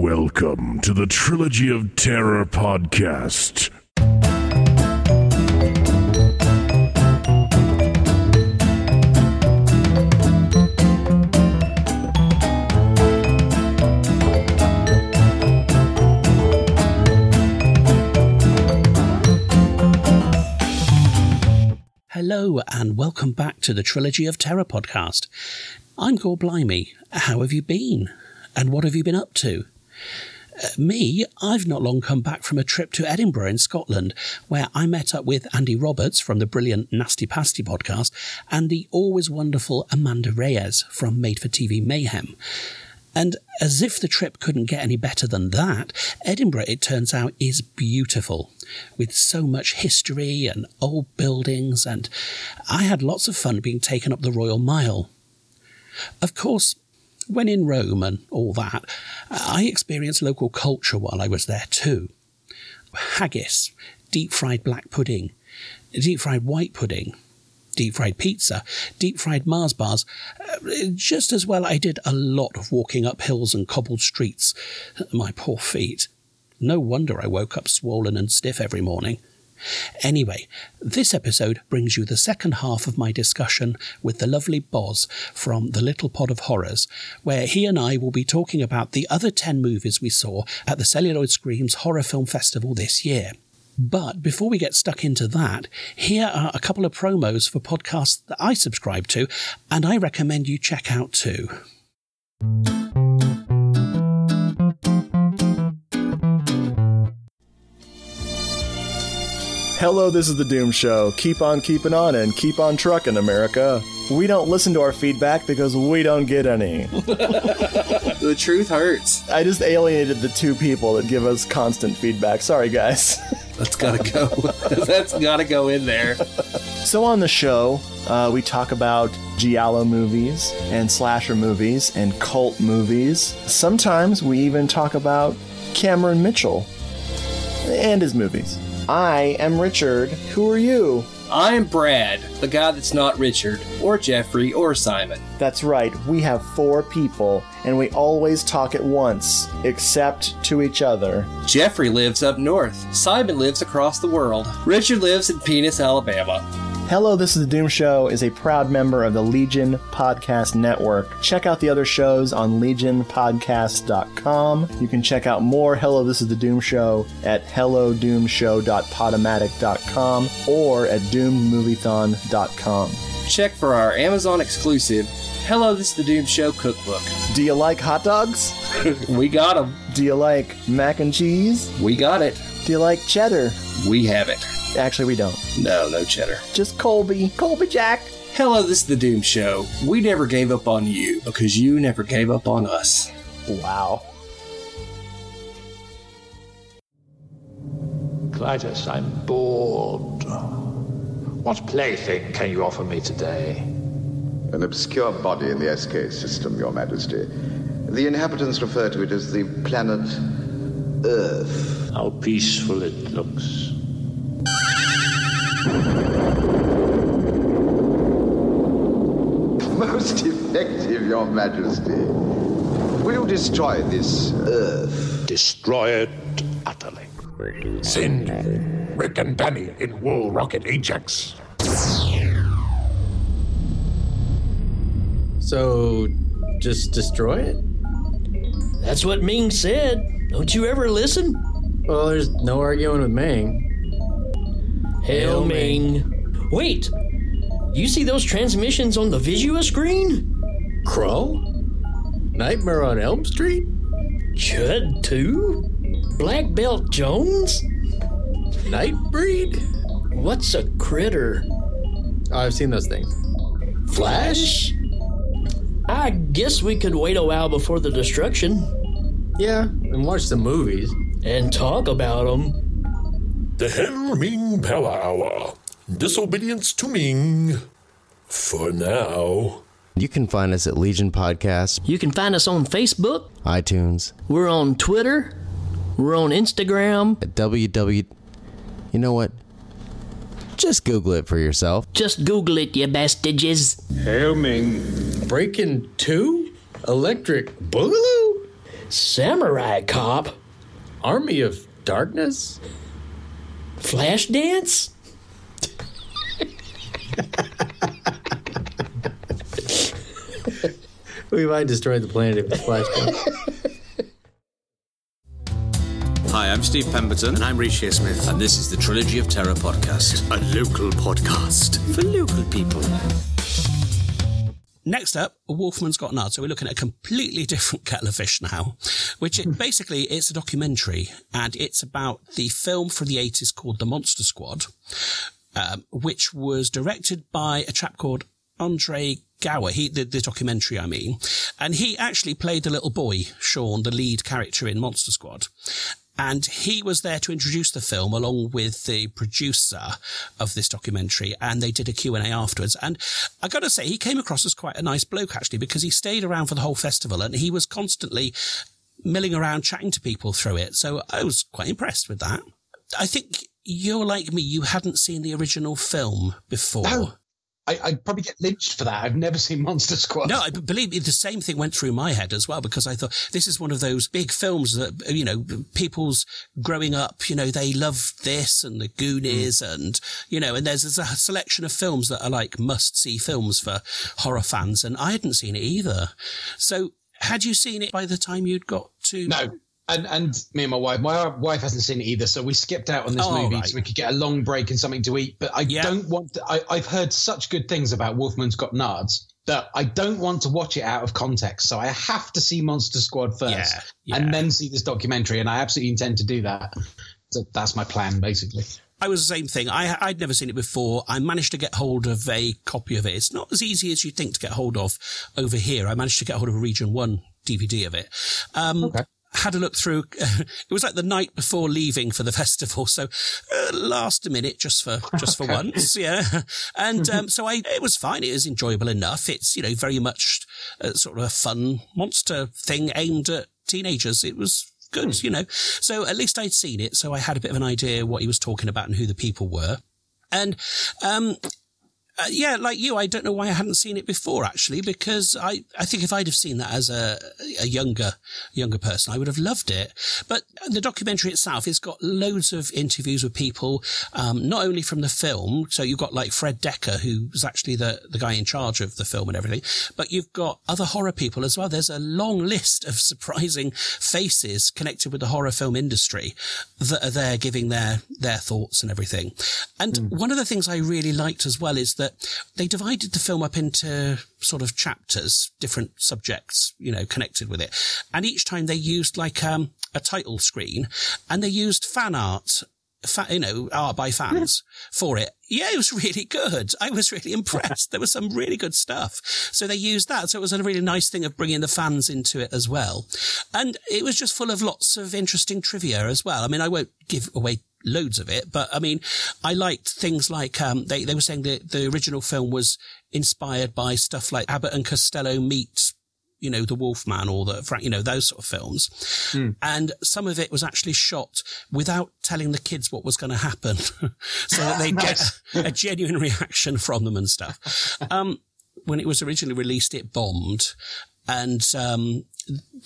Welcome to the Trilogy of Terror podcast. Hello, and welcome back to the Trilogy of Terror podcast. I'm Gore Blimey. How have you been? And what have you been up to? Uh, me, I've not long come back from a trip to Edinburgh in Scotland, where I met up with Andy Roberts from the brilliant Nasty Pasty podcast and the always wonderful Amanda Reyes from Made for TV Mayhem. And as if the trip couldn't get any better than that, Edinburgh, it turns out, is beautiful, with so much history and old buildings, and I had lots of fun being taken up the Royal Mile. Of course, when in Rome and all that, I experienced local culture while I was there too. Haggis, deep fried black pudding, deep fried white pudding, deep fried pizza, deep fried Mars bars. Uh, just as well, I did a lot of walking up hills and cobbled streets. My poor feet. No wonder I woke up swollen and stiff every morning. Anyway, this episode brings you the second half of my discussion with the lovely Boz from The Little Pod of Horrors, where he and I will be talking about the other 10 movies we saw at the Celluloid Screams Horror Film Festival this year. But before we get stuck into that, here are a couple of promos for podcasts that I subscribe to and I recommend you check out too. Hello, this is the Doom Show. Keep on keeping on and keep on trucking, America. We don't listen to our feedback because we don't get any. The truth hurts. I just alienated the two people that give us constant feedback. Sorry, guys. That's gotta go. That's gotta go in there. so, on the show, uh, we talk about Giallo movies and slasher movies and cult movies. Sometimes we even talk about Cameron Mitchell and his movies. I am Richard. Who are you? I'm Brad, the guy that's not Richard, or Jeffrey, or Simon. That's right, we have four people, and we always talk at once, except to each other. Jeffrey lives up north. Simon lives across the world. Richard lives in Penis, Alabama. Hello, This is the Doom Show is a proud member of the Legion Podcast Network. Check out the other shows on legionpodcast.com. You can check out more Hello, This is the Doom Show at hellodoomshow.podomatic.com or at doommoviethon.com. Check for our Amazon exclusive Hello, This is the Doom Show cookbook. Do you like hot dogs? We got them. Do you like mac and cheese? We got it. Do you like cheddar? We have it. Actually, we don't. No, no cheddar. Just Colby. Colby Jack. Hello, this is the Doom Show. We never gave up on you because you never gave up on us. Wow. Klytus, I'm bored. What plaything can you offer me today? An obscure body in the SK system, Your Majesty. The inhabitants refer to it as the planet Earth. How peaceful it looks. Most effective, Your Majesty. Will you destroy this Earth? Destroy it utterly. Send Rick and Danny in War Rocket Ajax. So, just destroy it? That's what Ming said. Don't you ever listen? Well, there's no arguing with Ming. Hail Ming. Wait! You see those transmissions on the Visua screen? Crow? Nightmare on Elm Street? Chud 2? Black Belt Jones? Nightbreed? What's a critter? Oh, I've seen those things. Flash? I guess we could wait a while before the destruction Yeah, and watch the movies. and talk about them. The Hell Ming Power Hour. Disobedience to Ming. For now. You can find us at Legion Podcasts, You can find us on Facebook. iTunes, We're on Twitter. We're on Instagram. at www. You know what? Just Google it for yourself. Just Google it, you bastages. Hail Ming. Breaking 2? Electric Boogaloo? Samurai Cop? Army of Darkness? Flashdance? we might destroy the planet if it's Flashdance. Hi, I'm Steve Pemberton. And I'm Reece Shearsmith. And this is the Trilogy of Terror podcast, a local podcast for local people. Next up, Wolfman's Got Nard. So we're looking at a completely different kettle of fish now, which it, basically it's a documentary and it's about the film from the 80s called The Monster Squad, um, which was directed by a chap called Andre Gower, he, the, the documentary, I mean, and he actually played the little boy, Sean, the lead character in Monster Squad. And he was there to introduce the film along with the producer of this documentary. And they did a Q&A afterwards. And I got to say, he came across as quite a nice bloke, actually, because he stayed around for the whole festival and he was constantly milling around chatting to people through it. So I was quite impressed with that. I think you're like me. You hadn't seen the original film before. I, I'd probably get lynched for that. I've never seen Monster Squad. No, I believe me, the same thing went through my head as well because I thought this is one of those big films that you know people's growing up. You know they love this and the Goonies mm. and you know and there's, there's a selection of films that are like must see films for horror fans and I hadn't seen it either. So had you seen it by the time you'd got to? No. And, and me and my wife, my wife hasn't seen it either, so we skipped out on this Oh, movie right. so we could get a long break and something to eat. But I Yeah. don't want. To, I, I've heard such good things about Wolfman's Got Nards that I don't want to watch it out of context. So I have to see Monster Squad first, Yeah, yeah. and then see this documentary. And I absolutely intend to do that. So that's my plan, basically. I was the same thing. I, I'd never seen it before. I managed to get hold of a copy of it. It's not as easy as you think to get hold of over here. I managed to get hold of a Region 1 DVD of it. Um, Had a look through. it was like the night before leaving for the festival, so uh, last a minute just for just for once, yeah. And um, so I, it was fine. It was enjoyable enough. It's you know very much uh, sort of a fun monster thing aimed at teenagers. It was good, you know. So at least I'd seen it, so I had a bit of an idea what he was talking about and who the people were. And um, uh, yeah, like you, I don't know why I hadn't seen it before, actually, because I, I think if I'd have seen that as a, a younger, younger person, I would have loved it. But the documentary itself, it's got loads of interviews with people, um, not only from the film. So you've got like Fred Dekker, who's actually the, the guy in charge of the film and everything, but you've got other horror people as well. There's a long list of surprising faces connected with the horror film industry that are there giving their, their thoughts and everything. And one of the things I really liked as well is that they divided the film up into sort of chapters, different subjects, you know, connected with it. And each time they used like, um, a title screen and they used fan art fa- you know, art by fans for it. Yeah, it was really good. I was really impressed. There was some really good stuff. So they used that. So it was a really nice thing of bringing the fans into it as well. And it was just full of lots of interesting trivia as well. I mean, I won't give away loads of it, but I mean, I liked things like, um, they, they were saying that the original film was inspired by stuff like Abbott and Costello meet you know, the Wolfman or the, Frank, you know, those sort of films. And some of it was actually shot without telling the kids what was going to happen so that they Nice. get a genuine reaction from them and stuff. Um, when it was originally released, it bombed. And, um,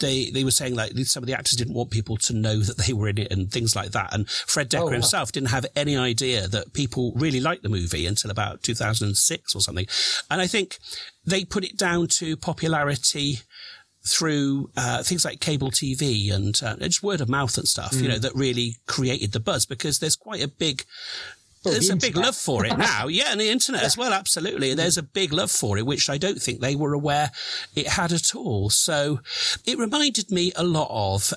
they, they were saying like some of the actors didn't want people to know that they were in it and things like that. And Fred Dekker Oh, wow. himself didn't have any idea that people really liked the movie until about 2006 or something. And I think they put it down to popularity through uh, things like cable TV and uh, just word of mouth and stuff, you know, that really created the buzz because there's quite a big there's the a big love for it now. Yeah, and the internet as well, absolutely. There's a big love for it, which I don't think they were aware it had at all. So it reminded me a lot of,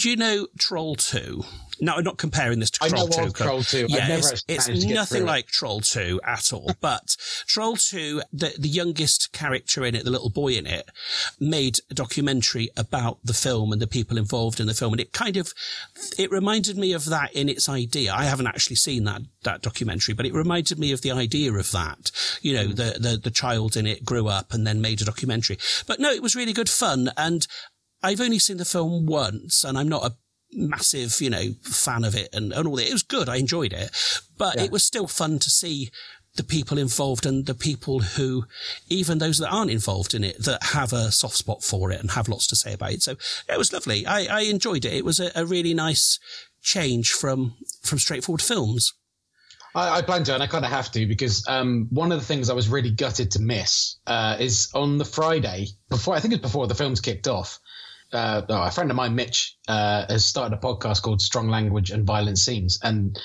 do you know Troll 2? No, I'm not comparing this to I Troll know 2. of Troll 2. I've Yeah, never it's, it's managed to get nothing through it. like Troll 2 at all. But Troll 2, the, the youngest character in it, the little boy in it, made a documentary about the film and the people involved in the film. And it kind of, it reminded me of that in its idea. I haven't actually seen that, that documentary, but it reminded me of the idea of that. You know, hmm. the, the, the child in it grew up and then made a documentary. But no, it was really good fun. And I've only seen the film once and I'm not a massive, you know, fan of it and, and all that. It was good. I enjoyed it, but it was still fun to see the people involved and the people who, even those that aren't involved in it, that have a soft spot for it and have lots to say about it. So it was lovely. I, I enjoyed it. It was a, a really nice change from from straightforward films. I, I plan to, and I kind of have to because um, one of the things I was really gutted to miss uh, is on the Friday before I think it's before the films kicked off. Uh, oh, a friend of mine, Mitch, uh, has started a podcast called Strong Language and Violent Scenes, and I'm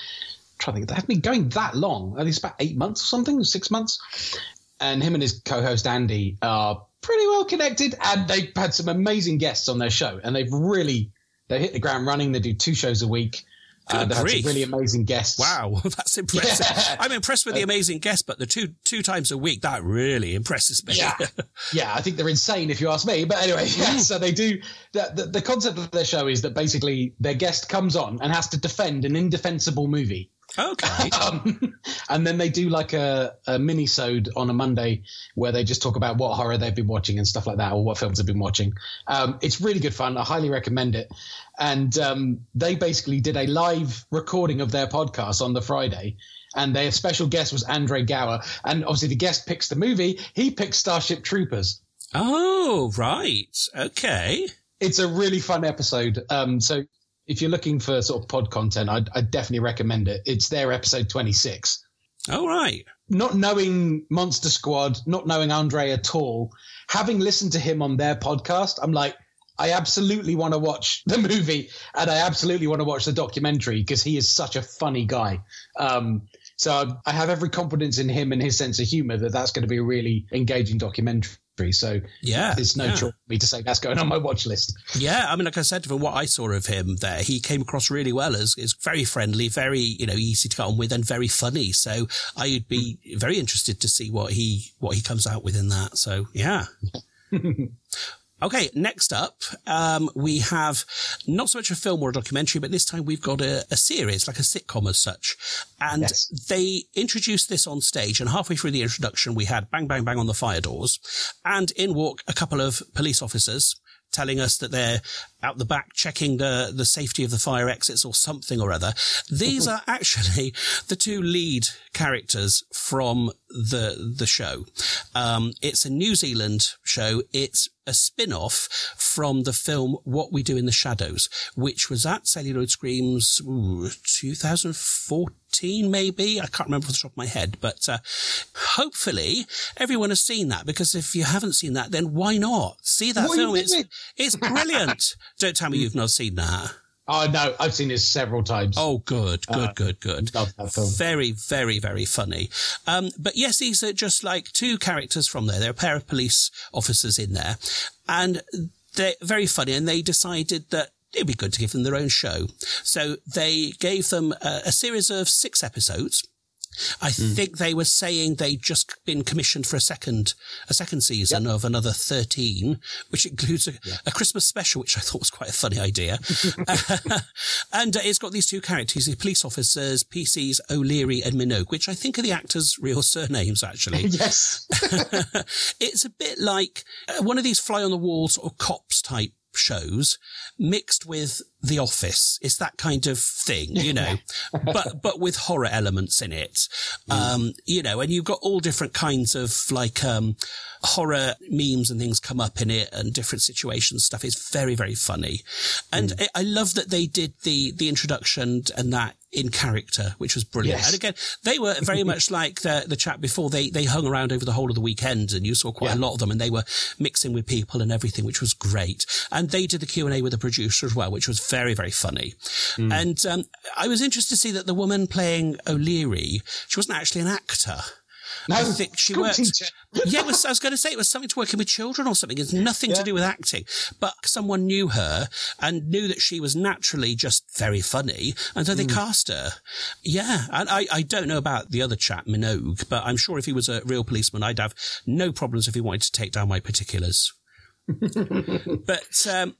trying to think, they have been going that long. I think it's about eight months or something, six months. And him and his co-host Andy are pretty well connected, and they've had some amazing guests on their show, and they've really they hit the ground running. They do two shows a week. Uh, Good they had grief. really amazing guests. Wow, that's impressive. I'm impressed with the amazing guest, but the two two times a week that really impresses me. Yeah, yeah, I think they're insane if you ask me. But anyway, yeah, so they do. The, the, the concept of their show is that basically their guest comes on and has to defend an indefensible movie. Okay. um, and then they do like a, a mini-sode on a Monday where they just talk about what horror they've been watching and stuff like that, or what films they've been watching. Um, it's really good fun. I highly recommend it. And um, they basically did a live recording of their podcast on the Friday. And their special guest was Andre Gower. And obviously, the guest picks the movie. He picks Starship Troopers. Oh, right. Okay. It's a really fun episode. Um, so if you're looking for sort of pod content, I'd, I'd definitely recommend it. It's their episode 26. All right. Not knowing Monster Squad, not knowing Andre at all, having listened to him on their podcast, I'm like, I absolutely want to watch the movie and I absolutely want to watch the documentary because he is such a funny guy. Um, so I have every confidence in him and his sense of humor that that's going to be a really engaging documentary. So Yeah, it's no yeah. chore for me to say that's going on my watch list. Yeah, I mean, like I said, from what I saw of him there, he came across really well as is very friendly, very you know easy to get on with, and very funny. So I'd be very interested to see what he what he comes out with in that. So yeah. Okay, next up, um, we have not so much a film or a documentary, but this time we've got a, a series, like a sitcom as such. And they introduced this on stage, and halfway through the introduction, we had bang, bang, bang on the fire doors, and in walk a couple of police officers telling us that they're out the back checking the, the safety of the fire exits or something or other. These are actually the two lead characters from the, the show. Um, it's a New Zealand show. It's a spin-off from the film What We Do in the Shadows, which was at Celluloid Screams ooh, 2014, maybe. I can't remember off the top of my head, but uh, hopefully everyone has seen that because if you haven't seen that, then why not see that What film? It's it's brilliant. Don't tell me you've not seen that. Oh no, I've seen this several times. Oh, good, good, Uh, good, good. Love that film. Very, very, very funny. Um, but yes, these are just like two characters from there. There are a pair of police officers in there, and they're very funny. And they decided that it'd be good to give them their own show, so they gave them a, a series of six episodes. I think they were saying they'd just been commissioned for a second, a second season of another 13, which includes a, a Christmas special, which I thought was quite a funny idea. and uh, it's got these two characters, the police officers, PCs, O'Leary and Minogue, which I think are the actors' real surnames, actually. yes. it's a bit like uh, one of these fly on the wall sort of cops type shows mixed with The Office. It's that kind of thing, you know, but, but with horror elements in it. Um, you know, and you've got all different kinds of like, um, horror memes and things come up in it and different situations stuff. It's very, very funny. And I, I love that they did the, the introduction and that in character, which was brilliant. Yes. And again, they were very much like the, the chat before. They, they hung around over the whole of the weekend and you saw quite a lot of them and they were mixing with people and everything, which was great. And they did the Q&A with the producer as well, which was very, very funny. And, um, I was interested to see that the woman playing O'Leary, she wasn't actually an actor. No, I think she worked. teacher. yeah, was, I was going to say it was something to working with children or something. It's nothing to do with acting, but someone knew her and knew that she was naturally just very funny, and so they cast her. Yeah, and I, I don't know about the other chap, Minogue, but I'm sure if he was a real policeman, I'd have no problems if he wanted to take down my particulars. but um,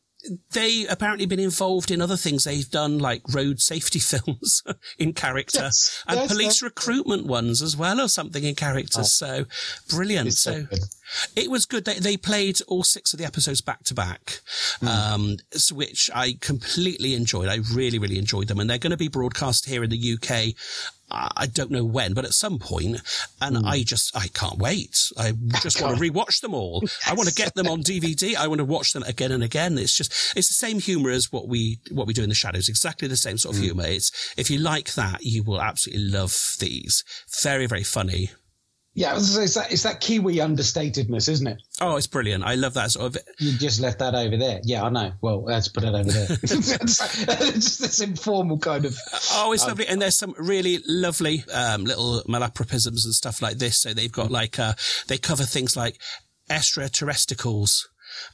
they apparently been involved in other things they've done, like road safety films in character Yes, and yes, police yes. recruitment ones as well, or something in character. So brilliant. So So it was good. They, they played all six of the episodes back to back, um, which I completely enjoyed. I really, really enjoyed them. And they're going to be broadcast here in the UK I I don't know when, but at some point, and hmm. I just, I can't wait. I just want to rewatch them all. I want to get them on DVD. I want to watch them again and again. It's just, it's the same humor as what we, what we do in the shadows. Exactly the same sort of hmm. humor. It's, if you like that, you will absolutely love these. Very, very funny. Yeah, I was gonna say, it's that, it's that Kiwi understatedness, isn't it? Oh, it's brilliant. I love that sort of, You just left that over there. Yeah, I know. Well, let's put it over there. just this informal kind of. Oh, it's lovely. And there's some really lovely um, little malapropisms and stuff like this. So they've got like, uh, they cover things like extraterrestrials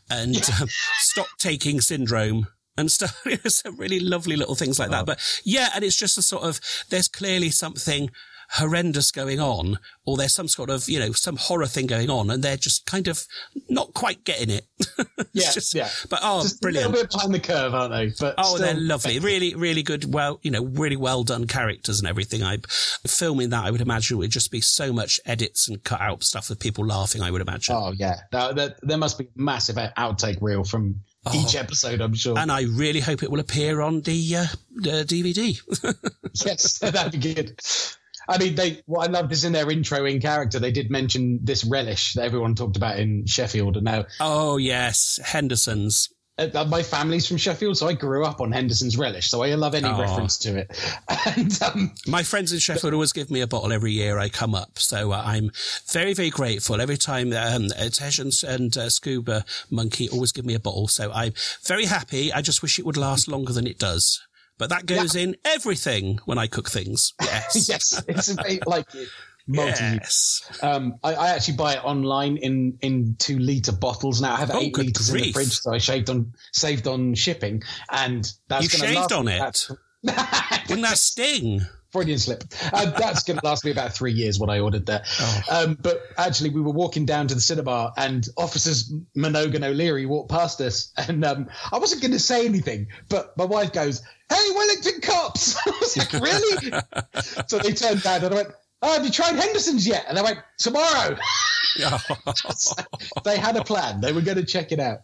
and um, stock taking syndrome and stuff. some really lovely little things like that. But yeah, and it's just a sort of, there's clearly something horrendous going on or there's some sort of, you know, some horror thing going on and they're just kind of not quite getting it. Yeah, just, yeah. But oh, Just brilliant. A little bit behind the curve, aren't they? But Oh, they're lovely. Really, really good. Well, you know, really well done characters and everything. I filming that, I would imagine would just be so much edits and cut out stuff with people laughing. I would imagine. Oh yeah, there, there must be massive outtake reel from each episode. I'm sure. Oh. And I really hope it will appear on the, uh, the DVD. yes, that'd be good. I mean, they. What I loved is in their intro in character, they did mention this relish that everyone talked about in Sheffield, and now oh yes, Henderson's. Uh, my family's from Sheffield, so I grew up on Henderson's relish, so I love any Oh. reference to it. And um, My friends in Sheffield always give me a bottle every year I come up, so uh, I'm very, very grateful. Every time um, uh, and, and uh, Scuba Monkey always give me a bottle, so I'm very happy. I just wish it would last longer than it does. But that goes in everything when I cook things. Yes. yes, it's a bit like it. Multi. Yes. Um, I, I actually buy it online in in two liter bottles now. I have Oh, eight liters in the fridge, so I shaved on saved on shipping, and that's You shaved on it? Wouldn't that sting? Freudian slip. Uh, that's going to last me about three years. What I ordered there, Oh. um, but actually, we were walking down to the cinema, and officers Minogue and O'Leary walked past us, and um, I wasn't going to say anything, but my wife goes, "Hey, Wellington cops!" I was like, "Really?" so they turned down, and I went, "Oh, have you tried Henderson's yet?" And they went, "Tomorrow." they had a plan. They were going to check it out.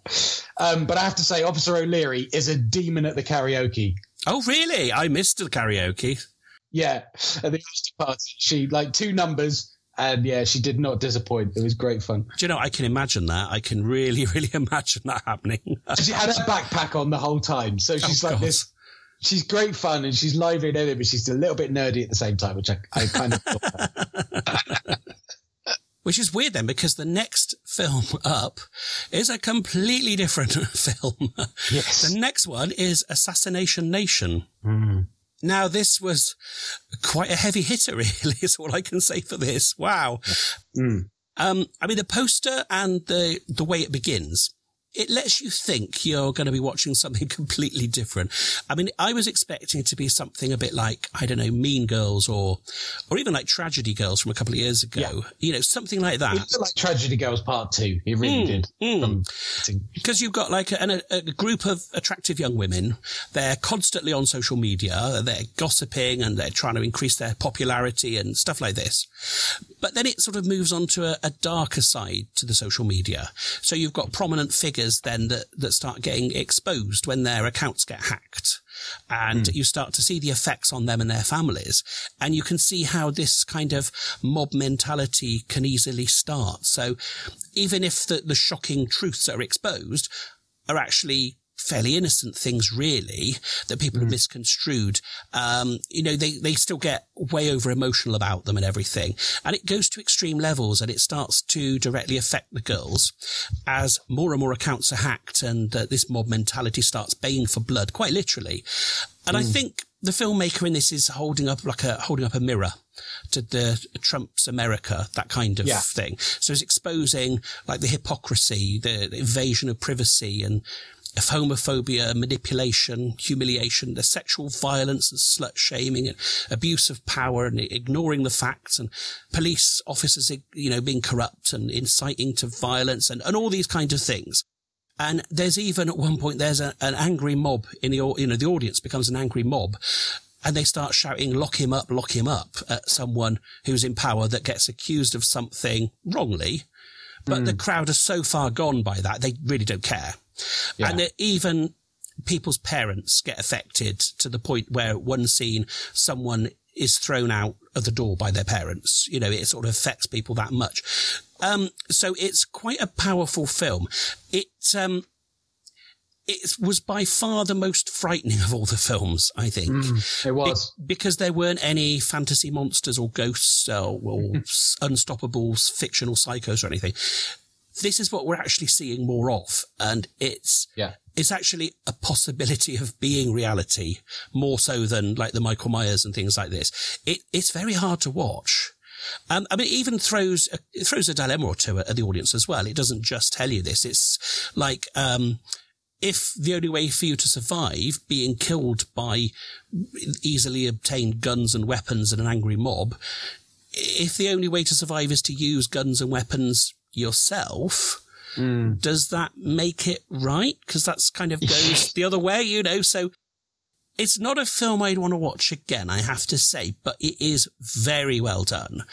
Um, but I have to say, Officer O'Leary is a demon at the karaoke. Oh, really? I missed the karaoke. Yeah, at the after party, she like two numbers, and yeah, she did not disappoint. It was great fun. Do you know, I can imagine that. I can really, really imagine that happening. She had her backpack on the whole time, so oh, she's Oh, like God. this. She's great fun and she's lively and everything, but she's a little bit nerdy at the same time, which I, I kind of. Which is weird then, because the next film up is a completely different film. Yes. The next one is Assassination Nation. Mm. Now, this was quite a heavy hitter, really, is all I can say for this. Wow. Um, I mean, the poster and the, the way it begins, it lets you think you're going to be watching something completely different. I mean, I was expecting it to be something a bit like, I don't know, Mean Girls or, or even like Tragedy Girls from a couple of years ago. You know, something like that. It like Tragedy Girls Part Two. It really Mm, did. mm. Because you've got like a, a, a group of attractive young women. They're constantly on social media. They're gossiping and they're trying to increase their popularity and stuff like this. But then it sort of moves on to a, a darker side to the social media. So you've got prominent figures then that, that start getting exposed when their accounts get hacked. And hmm. you start to see the effects on them and their families. And you can see how this kind of mob mentality can easily start. So even if the, the shocking truths are exposed are actually fairly innocent things, really, that people have misconstrued, um, you know, they, they still get way over emotional about them and everything. And it goes to extreme levels and it starts to directly affect the girls as more and more accounts are hacked and uh, this mob mentality starts baying for blood, quite literally. And I think the filmmaker in this is holding up like a, holding up a mirror to the Trump's America, that kind of Yeah. thing. So it's exposing like the hypocrisy, the, the invasion of privacy and homophobia, manipulation, humiliation, the sexual violence and slut shaming and abuse of power and ignoring the facts and police officers, you know, being corrupt and inciting to violence and, and all these kinds of things. And there's even at one point, there's a, an angry mob in the, you know, the audience becomes an angry mob and they start shouting, lock him up, lock him up at someone who's in power that gets accused of something wrongly. But the hmm. crowd are so far gone by that, they really don't care. And that even people's parents get affected to the point where one scene, someone is thrown out of the door by their parents. You know, it sort of affects people that much. Um, so it's quite a powerful film. It, um, it was by far the most frightening of all the films, I think. Mm, it was. Be- because there weren't any fantasy monsters or ghosts or, or unstoppables, fictional psychos or anything. This is what we're actually seeing more of. And it's, yeah. it's actually a possibility of being reality more so than like the Michael Myers and things like this. It, it's very hard to watch. Um, I mean, it even throws it throws a dilemma or two at the audience as well. It doesn't just tell you this. It's like um, if the only way for you to survive being killed by easily obtained guns and weapons and an angry mob, if the only way to survive is to use guns and weapons yourself, mm. does that make it right? Because that's kind of goes the other way, you know. So it's not a film I'd want to watch again, I have to say, but it is very well done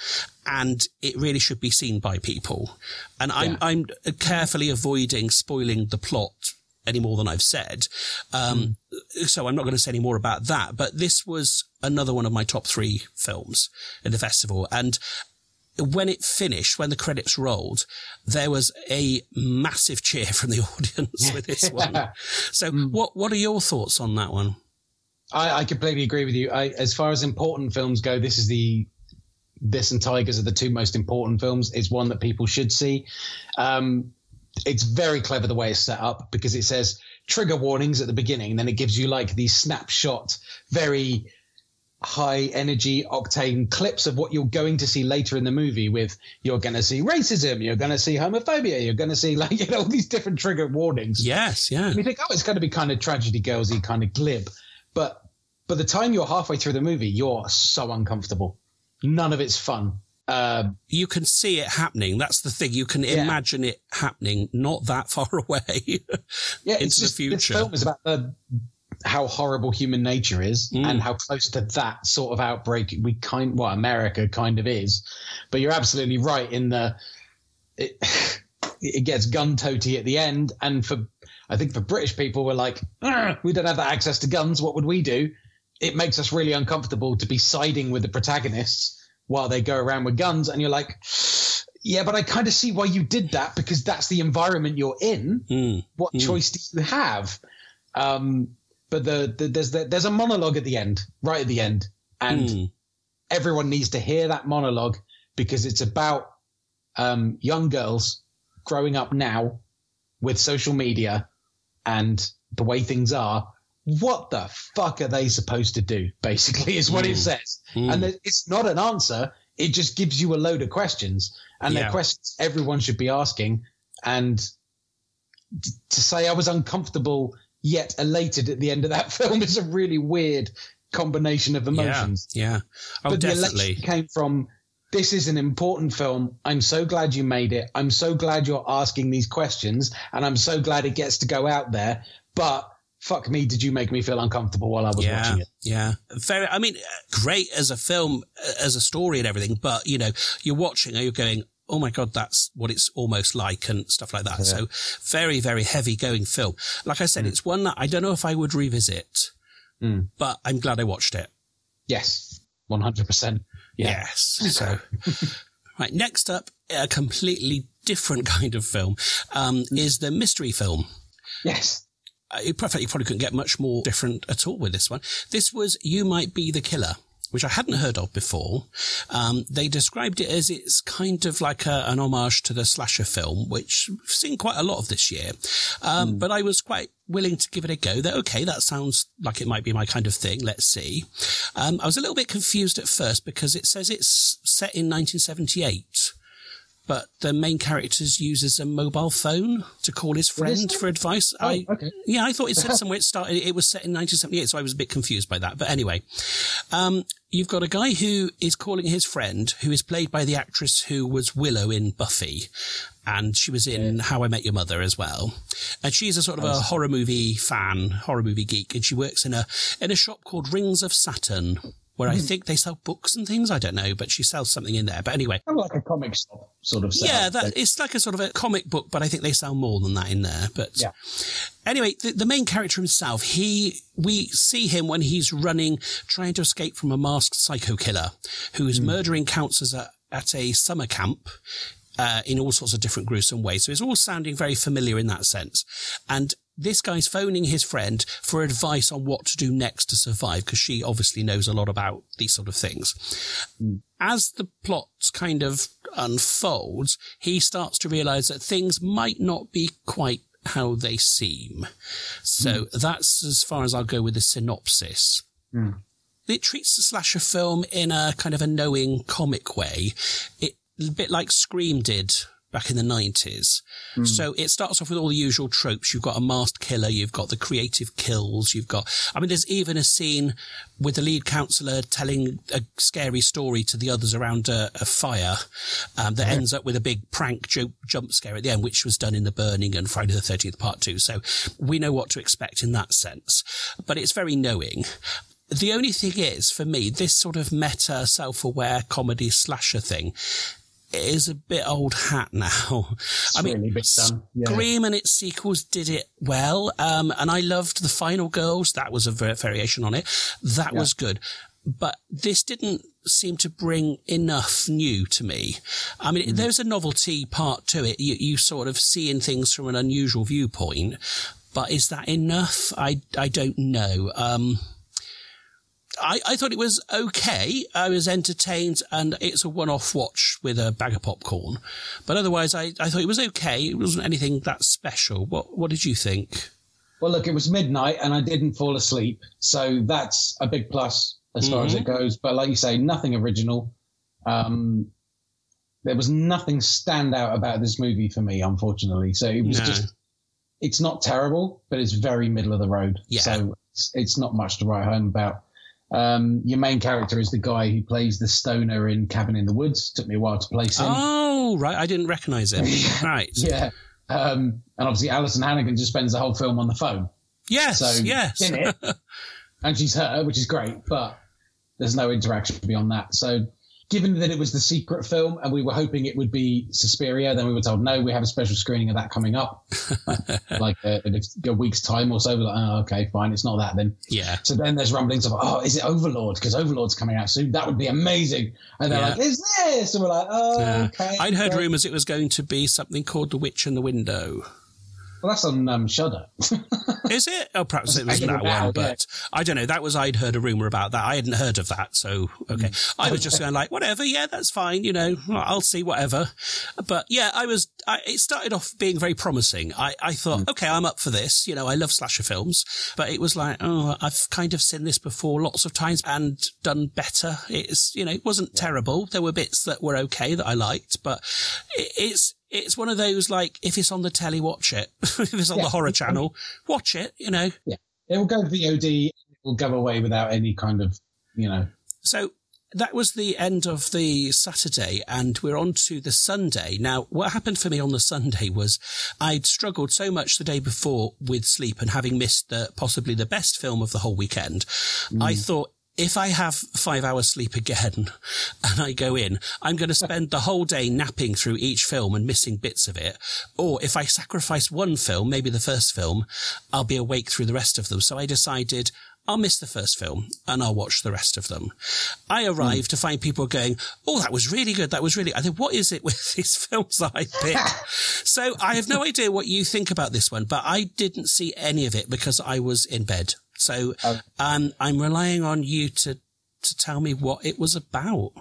and it really should be seen by people. And I'm. I'm carefully avoiding spoiling the plot any more than I've said. Um, mm. so I'm not going to say any more about that, but this was another one of my top three films in the festival. And when it finished, when the credits rolled, there was a massive cheer from the audience with this one. So mm. what, what are your thoughts on that one? I, I completely agree with you. I, as far as important films go, this is the this and Tigers are the two most important films. It's one that people should see. Um, it's very clever the way it's set up because it says trigger warnings at the beginning, and then it gives you like these snapshot, very high energy octane clips of what you're going to see later in the movie with you're going to see racism you're going to see homophobia you're going to see like you know all these different trigger warnings yes yeah you think oh it's going to be kind of tragedy girlsy kind of glib but by the time you're halfway through the movie, you're so uncomfortable. None of it's fun. Uh, you can see it happening. That's the thing. You can yeah. imagine it happening not that far away yeah, into just, the future. This film is about the, how horrible human nature is mm. and how close to that sort of outbreak we kind, well, America kind of is. But you're absolutely right in the, it, it gets gun toty at the end. And for, I think for British people, we're like, we don't have that access to guns. What would we do? it makes us really uncomfortable to be siding with the protagonists while they go around with guns. And you're like, yeah, but I kind of see why you did that because that's the environment you're in. Mm. What mm. choice do you have? Um, but the, the, there's the, there's a monologue at the end, right at the end, and mm. everyone needs to hear that monologue because it's about um, young girls growing up now with social media and the way things are what the fuck are they supposed to do? Basically, is what mm. it says. Mm. And it's not an answer. It just gives you a load of questions. And yeah. they're questions everyone should be asking. And to say I was uncomfortable yet elated at the end of that film is a really weird combination of emotions. Yeah. yeah. Oh, but definitely. the elation came from this is an important film. I'm so glad you made it. I'm so glad you're asking these questions and I'm so glad it gets to go out there. But fuck me, did you make me feel uncomfortable while I was yeah, watching it? Yeah. Very, I mean, great as a film, as a story and everything, but you know, you're watching and you're going, oh my God, that's what it's almost like and stuff like that. Yeah. So very, very heavy going film. Like I said, mm. it's one that I don't know if I would revisit, mm. but I'm glad I watched it. Yes. 100%. Yeah. Yes. So, right. Next up, a completely different kind of film, um, mm. is the mystery film. Yes in fact, you probably couldn't get much more different at all with this one. This was You Might Be the Killer, which I hadn't heard of before. Um, they described it as it's kind of like a, an homage to the slasher film, which we've seen quite a lot of this year. Um, mm. but I was quite willing to give it a go that, okay, that sounds like it might be my kind of thing. Let's see. Um, I was a little bit confused at first because it says it's set in 1978 but the main character uses a mobile phone to call his friend for advice. Oh, I, okay. Yeah, I thought it said somewhere it started, it was set in 1978, so I was a bit confused by that. But anyway, um, you've got a guy who is calling his friend, who is played by the actress who was Willow in Buffy. And she was in yeah. How I Met Your Mother as well. And she's a sort of a horror movie fan, horror movie geek, and she works in a, in a shop called Rings of Saturn where I Mhm. think they sell books and things. I don't know, but she sells something in there. But anyway, Kind of like a comic shop sort of. setup. yeah, that it's like a sort of a comic book, but I think they sell more than that in there. But Yeah. anyway, the, the main character himself, he we see him when he's running, trying to escape from a masked psycho killer who is murdering counselors at, at a summer camp. Uh, in all sorts of different gruesome ways. So it's all sounding very familiar in that sense. And this guy's phoning his friend for advice on what to do next to survive because she obviously knows a lot about these sort of things. As the plot kind of unfolds, he starts to realize that things might not be quite how they seem. So hmm. that's as far as I'll go with the synopsis. Hmm. It treats the slasher film in a kind of a knowing comic way. It, a bit like Scream did back in the 90s. So it starts off with all the usual tropes. You've got a masked killer, you've got the creative kills, you've got, I mean, there's even a scene with the lead counselor telling a scary story to the others around a, a fire um, that ends up with a big prank jo- jump scare at the end, which was done in The Burning and Friday the 13th Part 2. So we know what to expect in that sense. But it's very knowing. The only thing is, for me, this sort of meta, self-aware comedy slasher thing is a bit old hat now. I mean, really a bit done. Yeah. Scream and its sequels did it well, um, and I loved the Final Girls. That was a var- variation on it. That Yeah. was good. But this didn't seem to bring enough new to me. I mean, there's a novelty part to it. You, you sort of seeing things from an unusual viewpoint, but is that enough? I, I don't know. Um, I, I thought it was okay. I was entertained and it's a one-off watch with a bag of popcorn. But otherwise, I, I thought it was okay. It wasn't anything that special. What, what did you think? Well, look, it was midnight and I didn't fall asleep, so that's a big plus as far as Mhm. it goes. But like you say, nothing original. Um, there was nothing stand out about this movie for me, unfortunately. So it was No. just, it's not terrible, but it's very middle of the road. Yeah. So it's, it's not much to write home about. Um, your main character is the guy who plays the stoner in Cabin in the Woods. Took me a while to place him. Oh, right. I didn't recognize him. right. Yeah. Um, and obviously, Alyson Hannigan just spends the whole film on the phone. Yes. So yes. in it, and she's her, which is great, but there's no interaction beyond that. So, given that it was the secret film and we were hoping it would be Suspiria, then we were told no, we have a special screening of that coming up, like uh, in a, a week's time or so. We're like, oh, okay, fine, it's not that then. yeah. So then there's rumblings of, oh, is it Overlord? Because Overlord's coming out soon. That would be amazing. And they're Yeah. like, is this? And we're like, oh, Yeah. okay. I'd heard great. rumours it was going to be something called The Witch in the Window. Well, that's on um, Shudder. Is it? Oh, perhaps it was that one, yeah. but I don't know. That was I'd heard a rumor about that. I hadn't heard of that, so okay. I was just going like, whatever. Yeah, that's fine. You know, I'll see whatever. But yeah, I was. I, it started off being very promising. I, I thought, okay, I'm up for this. You know, I love slasher films, but it was like, oh, I've kind of seen this before lots of times and done better. It's you know, it wasn't terrible. There were bits that were okay that I liked, but it, it's. It's one of those like if it's on the telly, watch it. if it's on Yeah. the horror channel, watch it. You know, yeah. It will go VOD. It will go away without any kind of, you know, So that was the end of the Saturday, and we're on to the Sunday. Now, what happened for me on the Sunday was I'd struggled so much the day before with sleep and having missed the, possibly the best film of the whole weekend. I mm. thought, if I have five hours sleep again and I go in, I'm going to spend the whole day napping through each film and missing bits of it. Or if I sacrifice one film, maybe the first film, I'll be awake through the rest of them. So I decided I'll miss the first film and I'll watch the rest of them. I arrived to find people going, Oh, that was really good. That was really, I think, what is it with these films that I pick? so I have no idea what you think about this one, but I didn't see any of it because I was in bed. So, um, I'm relying on you to, to tell me what it was about.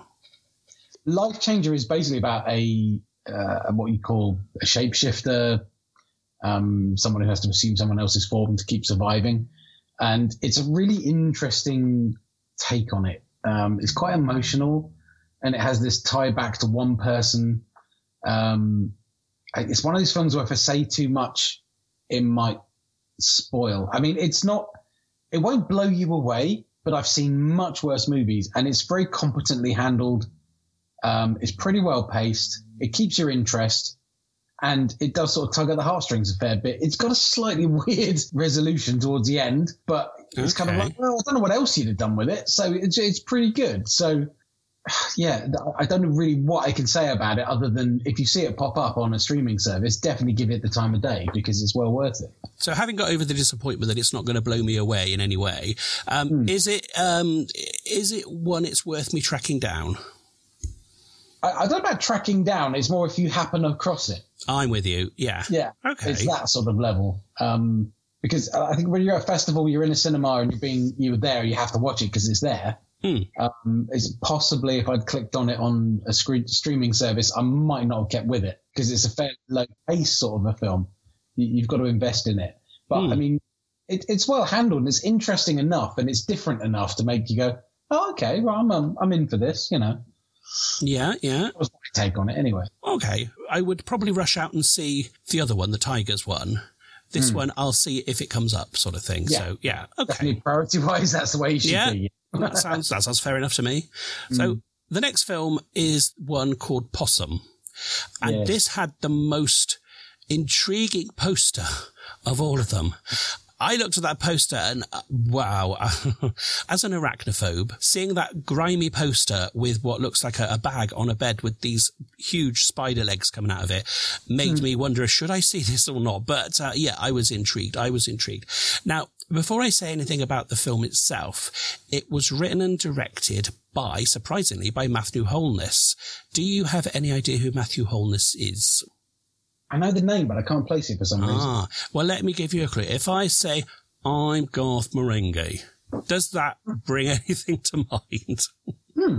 Life Changer is basically about a uh, what you call a shapeshifter, um, someone who has to assume someone else's form to keep surviving, and it's a really interesting take on it. Um, it's quite emotional, and it has this tie back to one person. Um, it's one of those films where if I say too much, it might spoil. I mean, it's not. It won't blow you away, but I've seen much worse movies, and it's very competently handled. Um, it's pretty well paced. It keeps your interest, and it does sort of tug at the heartstrings a fair bit. It's got a slightly weird resolution towards the end, but It's kind of like, well, I don't know what else you'd have done with it, so it's it's pretty good. So. Yeah, I don't know really what I can say about it other than if you see it pop up on a streaming service, definitely give it the time of day because it's well worth it. So, having got over the disappointment that it's not going to blow me away in any way, um, is it um, is it one it's worth me tracking down? I, I don't know about tracking down. It's more if you happen across it. I'm with you. Yeah. Yeah. Okay. It's that sort of level. Um, because I think when you're at a festival, you're in a cinema and you're being you're there, you have to watch it because it's there. Hmm. Um, it's possibly if I'd clicked on it on a screen, streaming service, I might not have kept with it because it's a fairly low pace sort of a film. You, you've got to invest in it. But Hmm. I mean, it, it's well handled and it's interesting enough and it's different enough to make you go, oh, okay, well, I'm um, I'm in for this. You know, Yeah, yeah. that was my take on it anyway. Okay. I would probably rush out and see the other one, the Tigers one. This Hmm. one, I'll see if it comes up, sort of thing. Yeah. So, yeah. Okay. Definitely priority wise, that's the way you should Yeah. be. that sounds that sounds fair enough to me. So the next film is one called Possum, and Yes. this had the most intriguing poster of all of them. I looked at that poster and uh, wow, as an arachnophobe, seeing that grimy poster with what looks like a, a bag on a bed with these huge spider legs coming out of it made me wonder, should I see this or not? But uh, yeah, I was intrigued. I was intrigued. Now, before I say anything about the film itself, it was written and directed by, surprisingly, by Matthew Holness. Do you have any idea who Matthew Holness is? I know the name, but I can't place it for some reason. Ah, well, let me give you a clue. If I say, I'm Garth Marenghi, does that bring anything to mind? Hmm.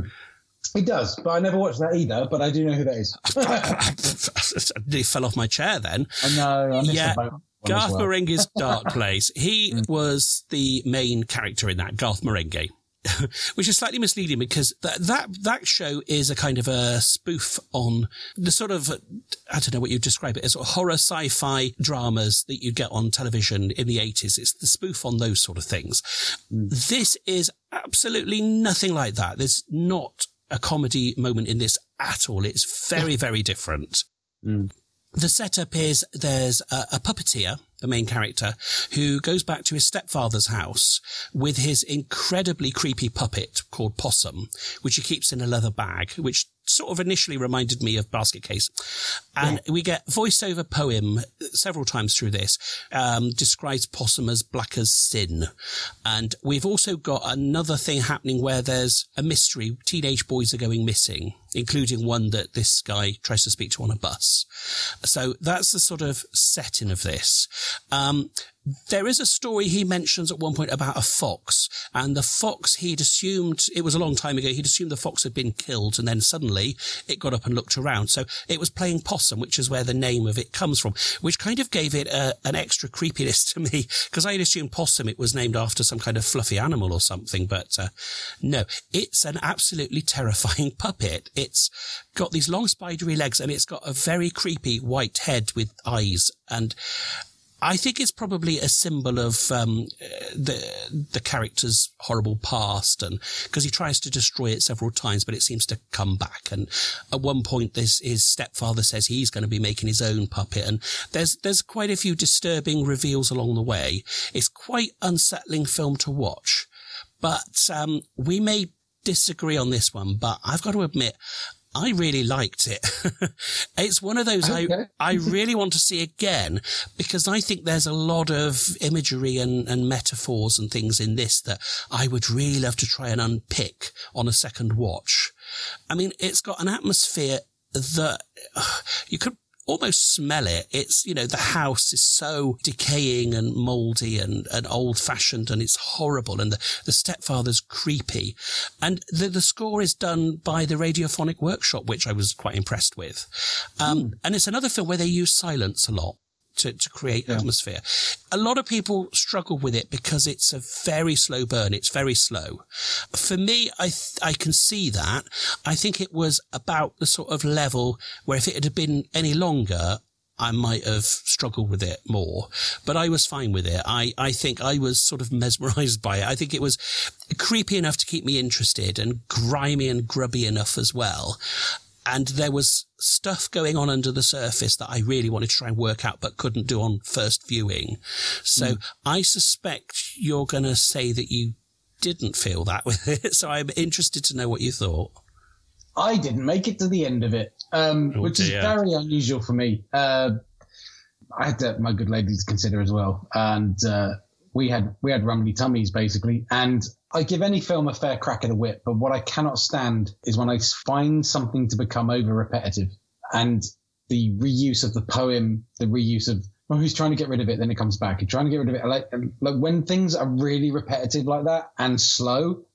It does, but I never watched that either. But I do know who that is. They fell off my chair then. I know. I Yeah. the boat one as Garth well. Marenghi's Dark Place. He was the main character in that, Garth Marenghi. Which is slightly misleading because that, that that show is a kind of a spoof on the sort of I don't know what you'd describe it as sort of horror sci-fi dramas that you get on television in the eighties. It's the spoof on those sort of things. This is absolutely nothing like that. There's not a comedy moment in this at all. It's very very different. Mm. The setup is there's a, a puppeteer, the main character, who goes back to his stepfather's house with his incredibly creepy puppet called Possum, which he keeps in a leather bag, which sort of initially reminded me of Basket Case. And we get voiceover poem several times through this, um, describes Possum as black as sin. And we've also got another thing happening where there's a mystery. Teenage boys are going missing, including one that this guy tries to speak to on a bus. So that's the sort of setting of this. Um, there is a story he mentions at one point about a fox, and the fox he'd assumed it was a long time ago. He'd assumed the fox had been killed, and then suddenly it got up and looked around. So it was playing possum, which is where the name of it comes from, which kind of gave it a, an extra creepiness to me because I'd assumed possum it was named after some kind of fluffy animal or something, but uh, no, it's an absolutely terrifying puppet. It's got these long spidery legs, and it's got a very creepy white head with eyes and. I think it's probably a symbol of um, the the character's horrible past, and because he tries to destroy it several times, but it seems to come back. And at one point, this, his stepfather says he's going to be making his own puppet, and there's there's quite a few disturbing reveals along the way. It's quite unsettling film to watch, but um, we may disagree on this one. But I've got to admit, I really liked it. it's one of those I, I really want to see again because I think there's a lot of imagery and, and metaphors and things in this that I would really love to try and unpick on a second watch. I mean, it's got an atmosphere that uh, you could almost smell it. It's, you know, the house is so decaying and moldy and, and old fashioned and it's horrible. And the, the stepfather's creepy. And the, the score is done by the Radiophonic Workshop, which I was quite impressed with. Um, and it's another film where they use silence a lot. To, to create atmosphere. A lot of people struggle with it because it's a very slow burn. It's very slow. For me, I, th- I can see that. I think it was about the sort of level where if it had been any longer, I might have struggled with it more, but I was fine with it. I, I think I was sort of mesmerized by it. I think it was creepy enough to keep me interested and grimy and grubby enough as well. And there was stuff going on under the surface that I really wanted to try and work out, but couldn't do on first viewing. So Mm. I suspect you're going to say that you didn't feel that with it. So I'm interested to know what you thought. I didn't make it to the end of it, um, Oh, which is very unusual for me. Uh, I had uh, my good lady to consider as well, and uh, we had we had rumbly tummies basically. And I give any film a fair crack at the whip, but what I cannot stand is when I find something to become over repetitive, and the reuse of the poem, the reuse of oh, he's trying to get rid of it, then it comes back. He's trying to get rid of it. Like, like when things are really repetitive like that and slow,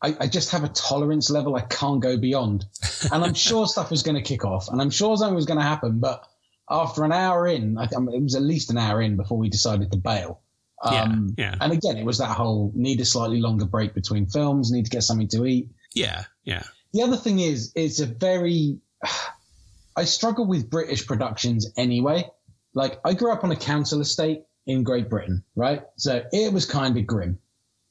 I, I just have a tolerance level I can't go beyond. And I'm sure stuff was going to kick off, and I'm sure something was going to happen. But after an hour in, I, think it was at least an hour in before we decided to bail. Um, yeah. And again, it was that whole need a slightly longer break between films, need to get something to eat. Yeah, yeah. The other thing is, it's a very. I struggle with British productions anyway. Like, I grew up on a council estate in Great Britain, right? So it was kind of grim.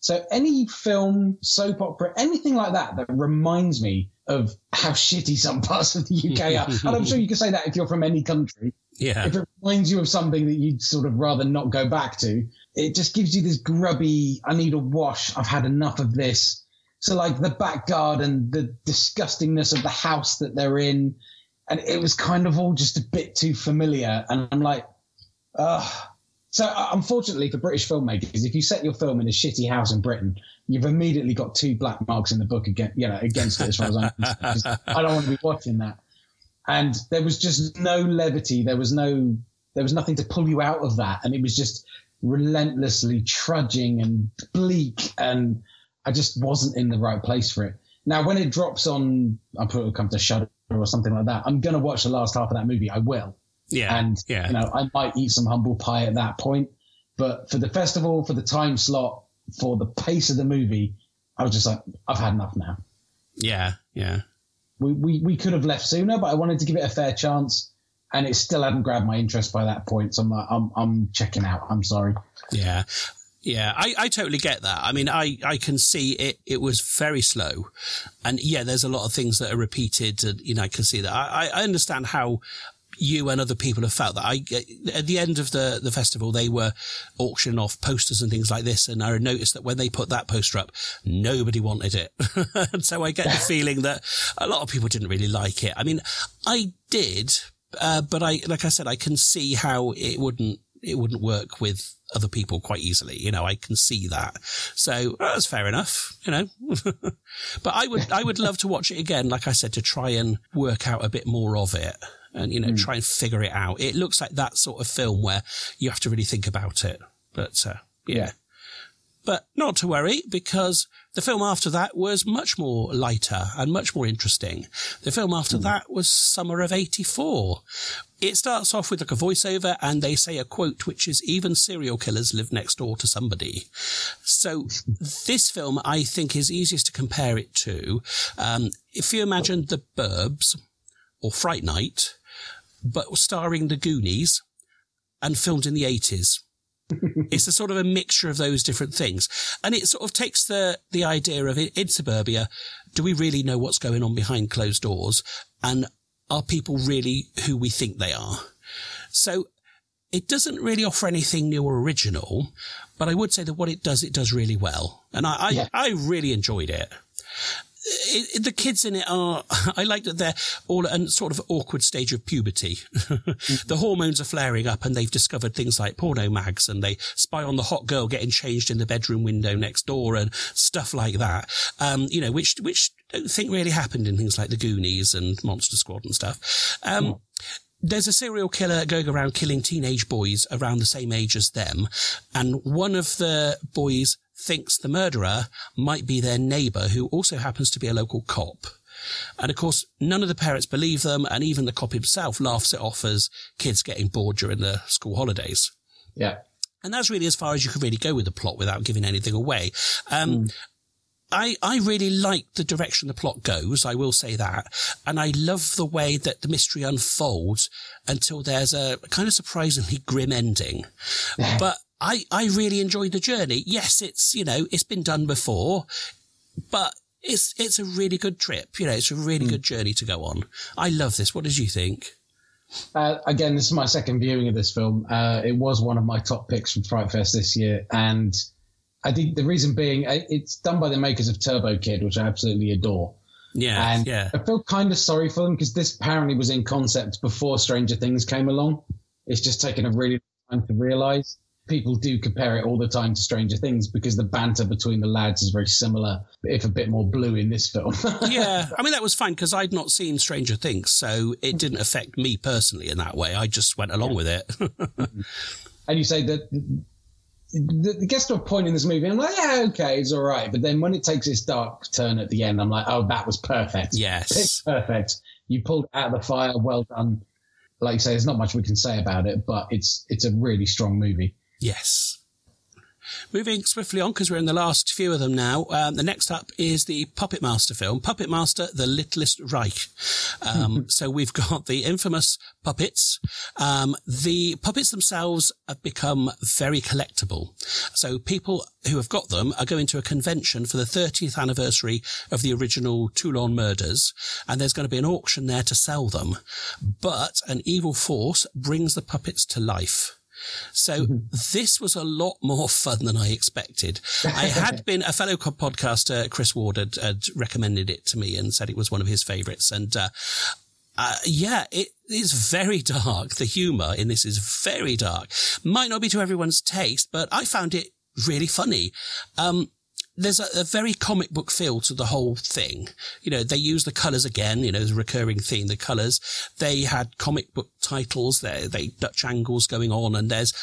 So any film, soap opera, anything like that that reminds me of how shitty some parts of the UK are. and I'm sure you can say that if you're from any country. Yeah. If it reminds you of something that you'd sort of rather not go back to, it just gives you this grubby, I need a wash, I've had enough of this. So like the back garden, the disgustingness of the house that they're in, and it was kind of all just a bit too familiar. And I'm like, ugh. So uh, unfortunately for British filmmakers, if you set your film in a shitty house in Britain, you've immediately got two black marks in the book against, you know, against it as far as I'm concerned. I don't want to be watching that. And there was just no levity. There was no, there was nothing to pull you out of that. And it was just relentlessly trudging and bleak. And I just wasn't in the right place for it. Now, when it drops on, I'll put it come to Shudder or something like that. I'm going to watch the last half of that movie. I will. Yeah. And, yeah. you know, I might eat some humble pie at that point. But for the festival, for the time slot, for the pace of the movie, I was just like, I've had enough now. Yeah, yeah. We, we, we could have left sooner, but I wanted to give it a fair chance. And it still hadn't grabbed my interest by that point. So I'm like, I'm, I'm checking out. I'm sorry. Yeah. Yeah, I, I totally get that. I mean, I, I can see it, it was very slow. And yeah, there's a lot of things that are repeated. And, you know, I can see that. I, I understand how you and other people have felt that I, at the end of the, the festival, they were auctioning off posters and things like this. And I noticed that when they put that poster up, nobody wanted it. and so I get the feeling that a lot of people didn't really like it. I mean, I did, uh, but I, like I said, I can see how it wouldn't, it wouldn't work with other people quite easily. You know, I can see that. So that's fair enough, you know. but I would, I would love to watch it again, like I said, to try and work out a bit more of it and, you know, Hmm. try and figure it out. It looks like that sort of film where you have to really think about it. But, uh, yeah. But not to worry because the film after that was much more lighter and much more interesting. The film after that was Summer of 84. It starts off with like a voiceover and they say a quote which is even serial killers live next door to somebody. So this film I think is easiest to compare it to. Um, if you imagine the Burbs or Fright Night, but starring the Goonies and filmed in the 80s it's a sort of a mixture of those different things. And it sort of takes the, the idea of in, in suburbia, do we really know what's going on behind closed doors? And are people really who we think they are? So it doesn't really offer anything new or original, but I would say that what it does, it does really well. And I, I, Yeah. I really enjoyed it. It, it- the kids in it are, I like that they're all at a sort of awkward stage of puberty. the hormones are flaring up and they've discovered things like porno mags and they spy on the hot girl getting changed in the bedroom window next door and stuff like that. Um, you know, which, which I don't think really happened in things like the Goonies and Monster Squad and stuff. Um, there's a serial killer going around killing teenage boys around the same age as them. And one of the boys thinks the murderer might be their neighbor who also happens to be a local cop. And of course, none of the parents believe them. And even the cop himself laughs it off as kids getting bored during the school holidays. Yeah. And that's really as far as you can really go with the plot without giving anything away. Um, I, I really like the direction the plot goes. I will say that. And I love the way that the mystery unfolds until there's a kind of surprisingly grim ending. but I, I really enjoyed the journey. Yes, it's, you know, it's been done before, but it's it's a really good trip. You know, it's a really good journey to go on. I love this. What did you think? Uh, again, this is my second viewing of this film. Uh, it was one of my top picks from Fright Fest this year, and I think the reason being uh, it's done by the makers of Turbo Kid, which I absolutely adore. Yeah, and yeah. I feel kind of sorry for them because this apparently was in concept before Stranger Things came along. It's just taken a really long time to realize. People do compare it all the time to Stranger Things because the banter between the lads is very similar, if a bit more blue in this film. yeah, I mean that was fine because I'd not seen Stranger Things, so it hmm. didn't affect me personally in that way. I just went along with it. Hmm. and you say that it gets to a point in this movie, I'm like, yeah, okay, it's all right. But then when it takes its dark turn at the end, I'm like, oh, that was perfect. Yes, it's perfect. You pulled out of the fire. Well done. Like you say, there's not much we can say about it, but it's it's a really strong movie. Yes. Moving swiftly on because we're in the last few of them now. Um, the next up is the Puppet Master film, Puppet Master: The Littlest Reich. Um, so we've got the infamous puppets. Um, the puppets themselves have become very collectible. So people who have got them are going to a convention for the 30th anniversary of the original Toulon murders, and there's going to be an auction there to sell them. But an evil force brings the puppets to life. So this was a lot more fun than I expected. I had been a fellow podcaster, Chris Ward, had, had, recommended it to me and said it was one of his favourites. And uh, uh, yeah, it is very dark. The humour in this is very dark. Might not be to everyone's taste, but I found it really funny. Um, there's a, a, very comic book feel to the whole thing. You know, they use the colors again, you know, the recurring theme, the colors. They had comic book titles, they, they Dutch angles going on, and there's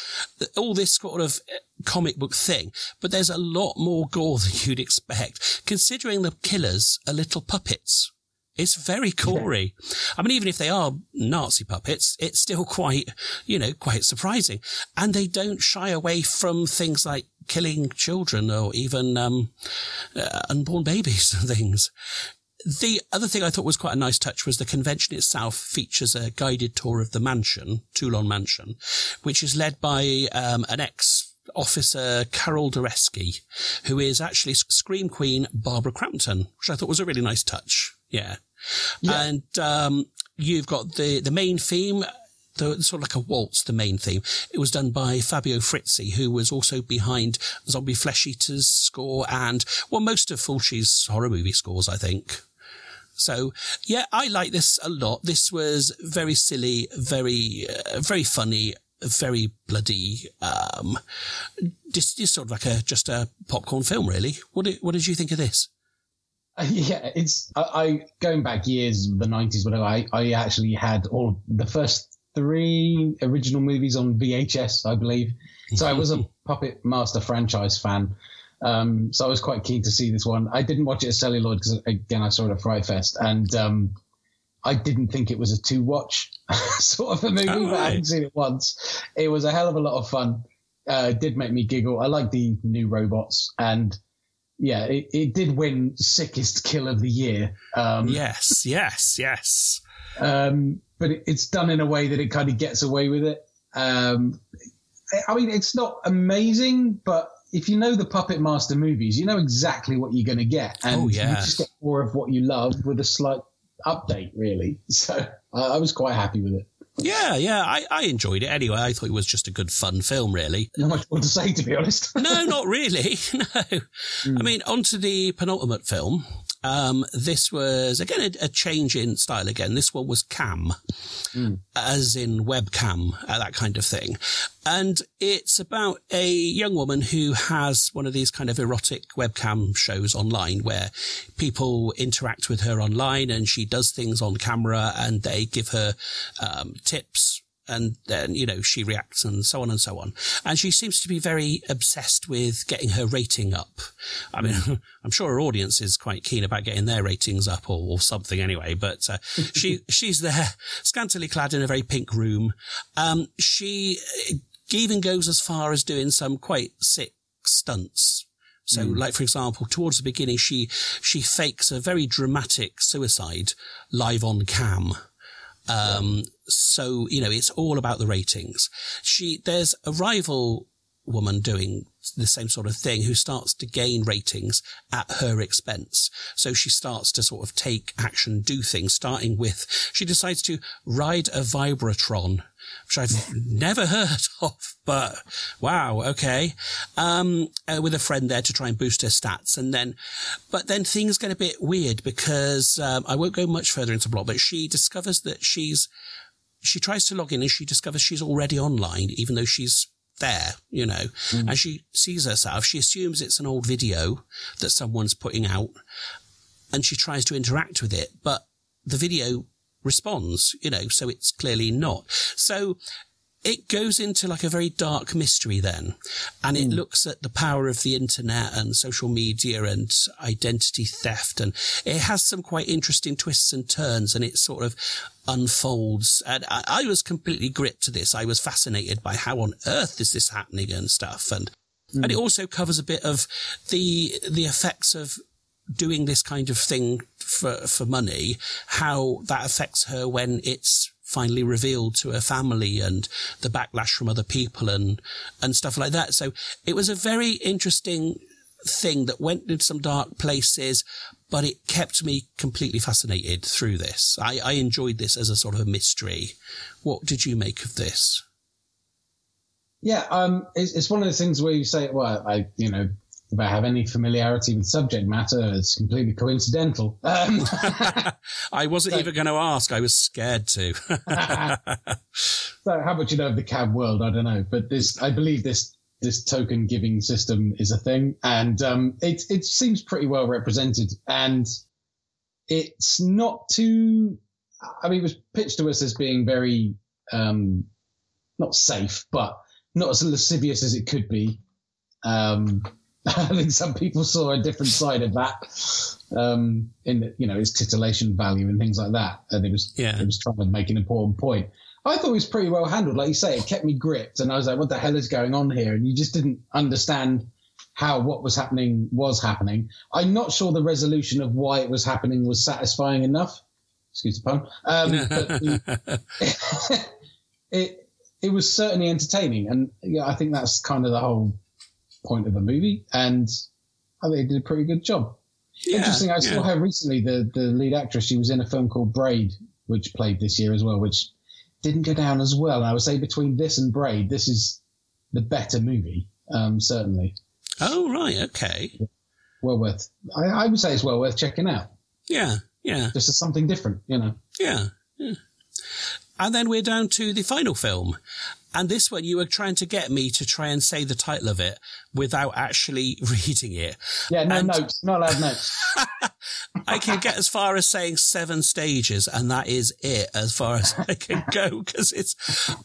all this sort of eh, comic book thing. But there's a lot more gore than you'd expect, considering the killers are little puppets. It's very gory. Yeah. I mean, even if they are Nazi puppets, it's still quite, you know, quite surprising. And they don't shy away from things like killing children or even um, uh, unborn babies and things. The other thing I thought was quite a nice touch was the convention itself features a guided tour of the mansion, Toulon Mansion, which is led by um, an ex officer Carol Doreski, who is actually Scream Queen Barbara Crampton, which I thought was a really nice touch. Yeah. yeah. And, um, you've got the, the main theme, the sort of like a waltz, the main theme. It was done by Fabio Frizzi, who was also behind Zombie Flesh Eaters score and, well, most of Fulci's horror movie scores, I think. So yeah, I like this a lot. This was very silly, very, uh, very funny, very bloody, um, just, just sort of like a, just a popcorn film, really. What did, what did you think of this? Yeah, it's I, I going back years, the nineties, whatever. I, I actually had all the first three original movies on VHS, I believe. So I was a Puppet Master franchise fan. Um, so I was quite keen to see this one. I didn't watch it at Celluloid because again I saw it at Fright Fest, and um, I didn't think it was a two watch sort of a movie, oh, but I hadn't seen it once. It was a hell of a lot of fun. Uh, it did make me giggle. I like the new robots and yeah, it, it did win sickest kill of the year. Um, yes, yes, yes. Um, but it, it's done in a way that it kind of gets away with it. Um, I mean, it's not amazing, but if you know the Puppet Master movies, you know exactly what you're going to get, and oh, yeah. you just get more of what you love with a slight update, really. So I was quite happy with it. Yeah, yeah, I, I enjoyed it anyway. I thought it was just a good fun film, really. Not much more to say, to be honest. no, not really. No. Mm. I mean, on to the penultimate film. Um, this was again a, a, change in style. Again, this one was cam, mm. as in webcam, uh, that kind of thing. And it's about a young woman who has one of these kind of erotic webcam shows online where people interact with her online and she does things on camera and they give her um, tips and then, you know, she reacts and so on and so on. And she seems to be very obsessed with getting her rating up. I mean, I'm sure her audience is quite keen about getting their ratings up or, or something anyway, but uh, she, she's there scantily clad in a very pink room. Um, she even goes as far as doing some quite sick stunts. So, mm. like, for example, towards the beginning, she, she fakes a very dramatic suicide live on cam. Um, so, you know, it's all about the ratings. She, there's a rival woman doing the same sort of thing who starts to gain ratings at her expense. So she starts to sort of take action, do things, starting with, she decides to ride a Vibratron, which I've never heard of, but wow, okay. Um, uh, with a friend there to try and boost her stats. And then, but then things get a bit weird because, um, I won't go much further into the plot, but she discovers that she's, she tries to log in and she discovers she's already online, even though she's there, you know, mm. and she sees herself. She assumes it's an old video that someone's putting out and she tries to interact with it, but the video responds, you know, so it's clearly not. So it goes into like a very dark mystery then, and it mm. looks at the power of the internet and social media and identity theft. And it has some quite interesting twists and turns and it sort of unfolds. And I, I was completely gripped to this. I was fascinated by how on earth is this happening and stuff. And, mm. and it also covers a bit of the, the effects of doing this kind of thing for, for money, how that affects her when it's finally revealed to her family and the backlash from other people and, and stuff like that. So it was a very interesting thing that went into some dark places, but it kept me completely fascinated through this. I, I enjoyed this as a sort of a mystery. What did you make of this? Yeah, um, it's, it's one of those things where you say, well, I, you know, if I have any familiarity with subject matter, it's completely coincidental. Um, I wasn't so, even going to ask. I was scared to. so, how much you know of the cam world? I don't know, but this, I believe this this token giving system is a thing, and um, it it seems pretty well represented, and it's not too. I mean, it was pitched to us as being very um, not safe, but not as lascivious as it could be. Um, I think some people saw a different side of that um, in you know its titillation value and things like that. And it was yeah. it was trying to make an important point. I thought it was pretty well handled. Like you say, it kept me gripped, and I was like, "What the hell is going on here?" And you just didn't understand how what was happening was happening. I'm not sure the resolution of why it was happening was satisfying enough. Excuse the pun. Um, but it it was certainly entertaining, and yeah, I think that's kind of the whole point of the movie, and I think they did a pretty good job. Yeah, Interesting. I saw her recently. The the lead actress. She was in a film called Braid, which played this year as well, which didn't go down as well. And I would say between this and Braid, this is the better movie, um, certainly. Oh right, okay. Well worth. I, I would say it's well worth checking out. Yeah, yeah. Just as something different, you know. Yeah. yeah. And then we're down to the final film. And this one, you were trying to get me to try and say the title of it without actually reading it. Yeah, no and notes, not allowed notes. I can get as far as saying seven stages, and that is it as far as I can go because it's,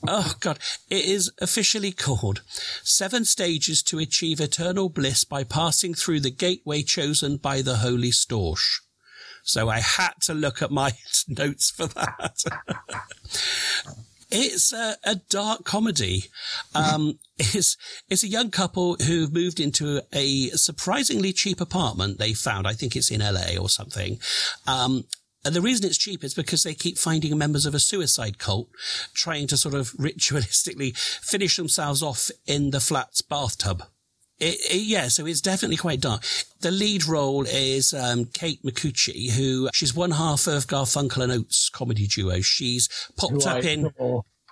oh God, it is officially called Seven Stages to Achieve Eternal Bliss by Passing Through the Gateway Chosen by the Holy Storch. So I had to look at my notes for that. It's a, a dark comedy. Um, it's, it's a young couple who've moved into a surprisingly cheap apartment they found. I think it's in LA or something. Um, and the reason it's cheap is because they keep finding members of a suicide cult trying to sort of ritualistically finish themselves off in the flat's bathtub. It, it, yeah, so it's definitely quite dark. The lead role is um, Kate Micucci, who she's one half of Garfunkel and Oates comedy duo. She's popped who up I, in.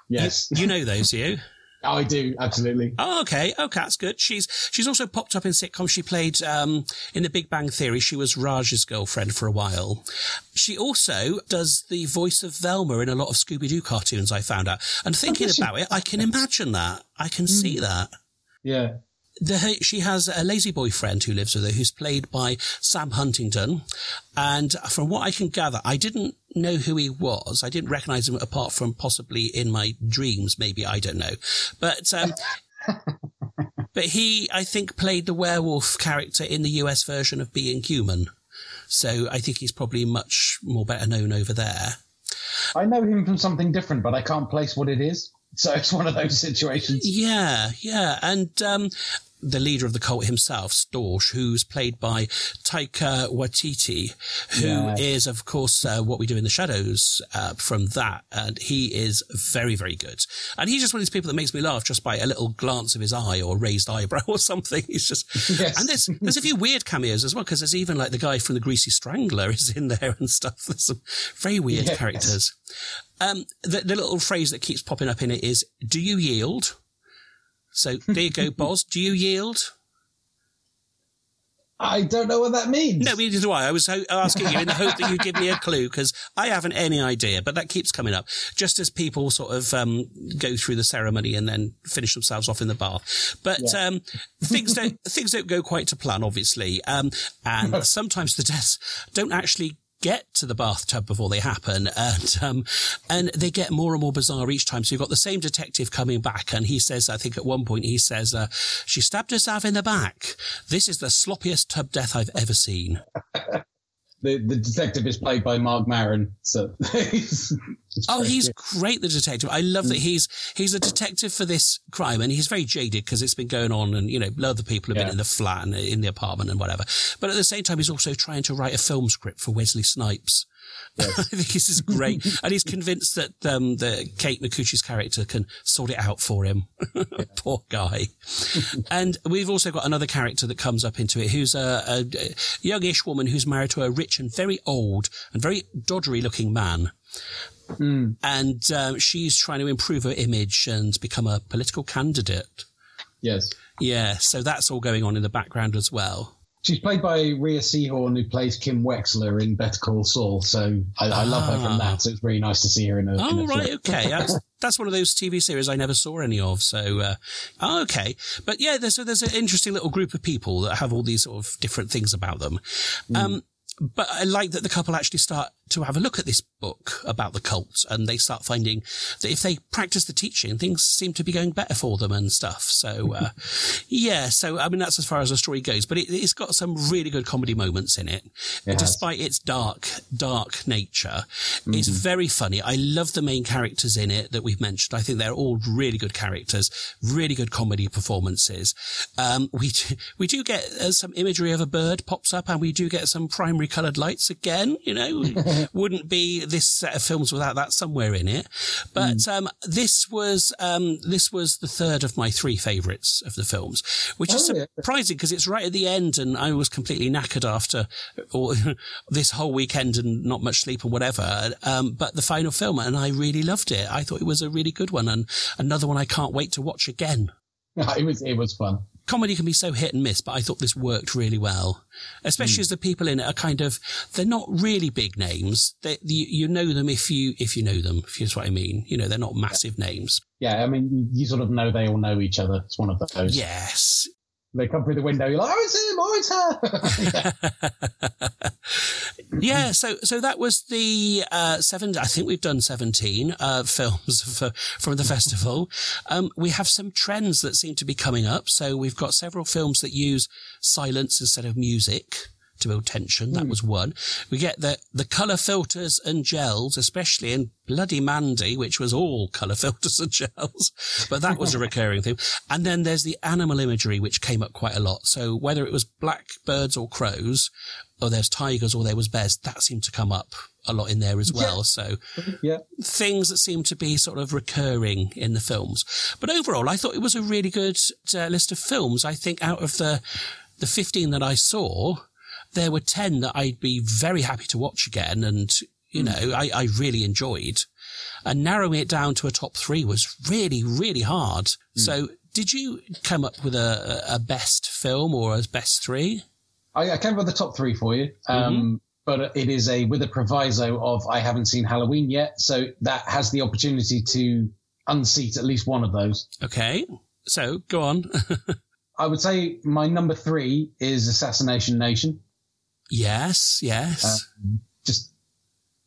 yes, you, you know those, you. I do absolutely. Oh, okay. Okay, that's good. She's she's also popped up in sitcoms. She played um, in The Big Bang Theory. She was Raj's girlfriend for a while. She also does the voice of Velma in a lot of Scooby Doo cartoons. I found out, and thinking about it, I can imagine that. I can mm. see that. Yeah the, she has a lazy boyfriend who lives with her, who's played by Sam Huntington. And from what I can gather, I didn't know who he was. I didn't recognize him apart from possibly in my dreams, maybe. I don't know. But, um, but he, I think, played the werewolf character in the US version of Being Human. So I think he's probably much more better known over there. I know him from something different, but I can't place what it is. So it's one of those situations. Yeah, yeah. And um, the leader of the cult himself, Storch, who's played by Taika Waititi, who is, Yeah. of course, uh, what we do in the shadows uh, from that. And he is very, very good. And he's just one of these people that makes me laugh just by a little glance of his eye or raised eyebrow or something. He's just, and there's, there's a few weird cameos as well, because there's even like the guy from the Greasy Strangler is in there and stuff. There's some very weird Yes. characters. Um, the, the little phrase that keeps popping up in it is, do you yield? So there you go, Boz. Do you yield? I don't know what that means. No, neither do I. I was ho- asking you in the hope that you'd give me a clue because I haven't any idea, but that keeps coming up. Just as people sort of um, go through the ceremony and then finish themselves off in the bath. But Yeah. um, things don't things don't go quite to plan, obviously, um, and sometimes the deaths don't actually get to the bathtub before they happen. And um and they get more and more bizarre each time. So you've got the same detective coming back and he says i think at one point he says uh, she stabbed herself in the back. This is the sloppiest tub death i've ever seen The the detective is played by Marc Maron. So he's, Oh, he's good. great, the detective. I love that mm. he's he's a detective for this crime, and he's very jaded because it's been going on, and you know, other people have been in the flat and in the apartment and whatever. But at the same time, he's also trying to write a film script for Wesley Snipes. I think this is great, and he's convinced that um, the Kate Micucci's character can sort it out for him. Poor guy. and we've also got another character that comes up into it, who's a, a, a youngish woman who's married to a rich and very old and very doddery-looking man and um, she's trying to improve her image and become a political candidate. Yes. Yeah, so that's all going on in the background as well. She's played by Rhea Seehorn, who plays Kim Wexler in Better Call Saul. So I, I love her from that. So it's really nice to see her in a. in Oh a right, film. okay. That's, that's one of those TV series I never saw any of. So, uh, oh, okay. But yeah, there's there's an interesting little group of people that have all these sort of different things about them. Um, but I like that the couple actually start to have a look at this book about the cult and they start finding that if they practice the teaching, things seem to be going better for them and stuff. So, uh, yeah. So, I mean, that's as far as the story goes, but it, it's got some really good comedy moments in it. It. Despite its dark, dark nature, it's very funny. I love the main characters in it that we've mentioned. I think they're all really good characters, really good comedy performances. Um, we, do, we do get uh, some imagery of a bird pops up and we do get some primary colored lights again, you know, wouldn't be this set of films without that somewhere in it. But, um, this was, um, this was the third of my three favorites of the films, which is Oh, yeah. surprising because it's right at the end and I was completely knackered after all, this whole weekend and not much sleep or whatever. Um, but the final film and I really loved it. I thought it was a really good one and another one I can't wait to watch again. it was it was fun. Comedy can be so hit and miss, but I thought this worked really well, especially hmm. as the people in it are kind of, they're not really big names. They, you, you know them if you, if you know them, if you know what I mean. You know, they're not massive names. Yeah, I mean, you sort of know they all know each other. It's one of those. Yes. They come through the window. You're like, oh, it's him. Oh, it's her. yeah, so so that was the uh, seven. I think we've done seventeen uh, films for, from the festival. Um, we have some trends that seem to be coming up. So we've got several films that use silence instead of music to build tension. That was one. We get the the color filters and gels, especially in Bloody Mandy, which was all color filters and gels, but that was a recurring theme. And then there's the animal imagery, which came up quite a lot. So whether it was blackbirds or crows, or there's tigers or there was bears, that seemed to come up a lot in there as well. So yeah. things that seem to be sort of recurring in the films. But overall, I thought it was a really good uh, list of films. I think out of the the 15 that I saw, there were 10 that I'd be very happy to watch again. And, you hmm. know, I, I really enjoyed. And narrowing it down to a top three was really, really hard. Hmm. So did you come up with a, a best film or a best three? I, I came up with the top three for you. Um, mm-hmm. But it is a with a proviso of I haven't seen Halloween yet, so that has the opportunity to unseat at least one of those. Okay. So go on. I would say my number three is Assassination Nation. Yes, yes. Um, just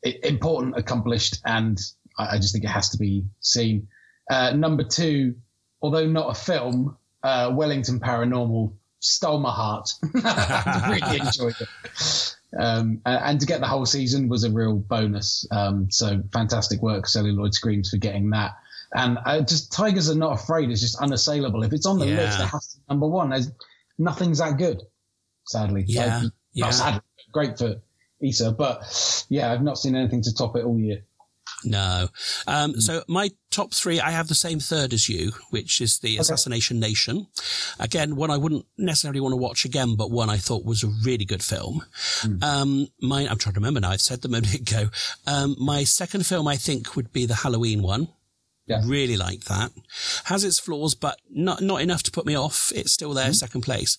important, accomplished, and I, I just think it has to be seen. Uh, number two, although not a film, uh, Wellington Paranormal stole my heart. I really enjoyed it. Um, and to get the whole season was a real bonus. Um, so fantastic work, Celluloid Screams, for getting that. And uh, just Tigers are not afraid. It's just unassailable. If it's on the Yeah. list, it has to be number one. There's nothing's that good, sadly. Yeah, Like, yeah. Not sadly, great for Issa, but yeah, I've not seen anything to top it all year. No. Um, so my top three, I have the same third as you, which is the Assassination Nation. Again, one I wouldn't necessarily want to watch again, but one I thought was a really good film. Um, my, I'm trying to remember now. I've said them a minute ago. Um, my second film, I think, would be the Halloween one. Really like that. Has its flaws, but not not enough to put me off. It's still there, second place.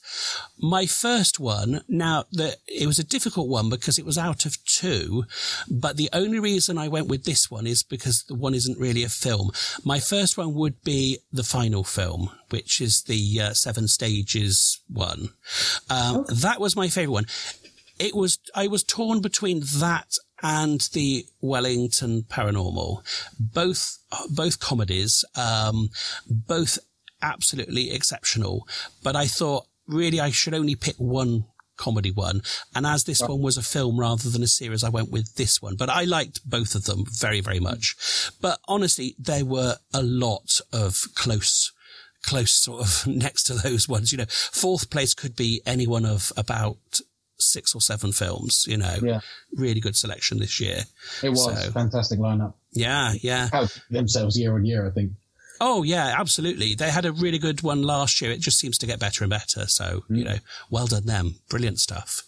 My first one, now the it was a difficult one because it was out of two, but the only reason I went with this one is because the one isn't really a film. My first one would be the final film, which is the uh, Seven Stages one. Um, That was my favorite one. It was I was torn between that and the Wellington Paranormal, both both comedies, um, both absolutely exceptional. But I thought really I should only pick one comedy one, and as this one was a film rather than a series, I went with this one. But I liked both of them very very much. But honestly, there were a lot of close close sort of next to those ones. You know, fourth place could be any one of about six or seven films. You know, Yeah. really good selection this year. It was So, fantastic lineup. yeah, yeah. Themselves year on year, I think. Oh yeah, absolutely. They had a really good one last year. It just seems to get better and better. So, you know, well done them. Brilliant stuff.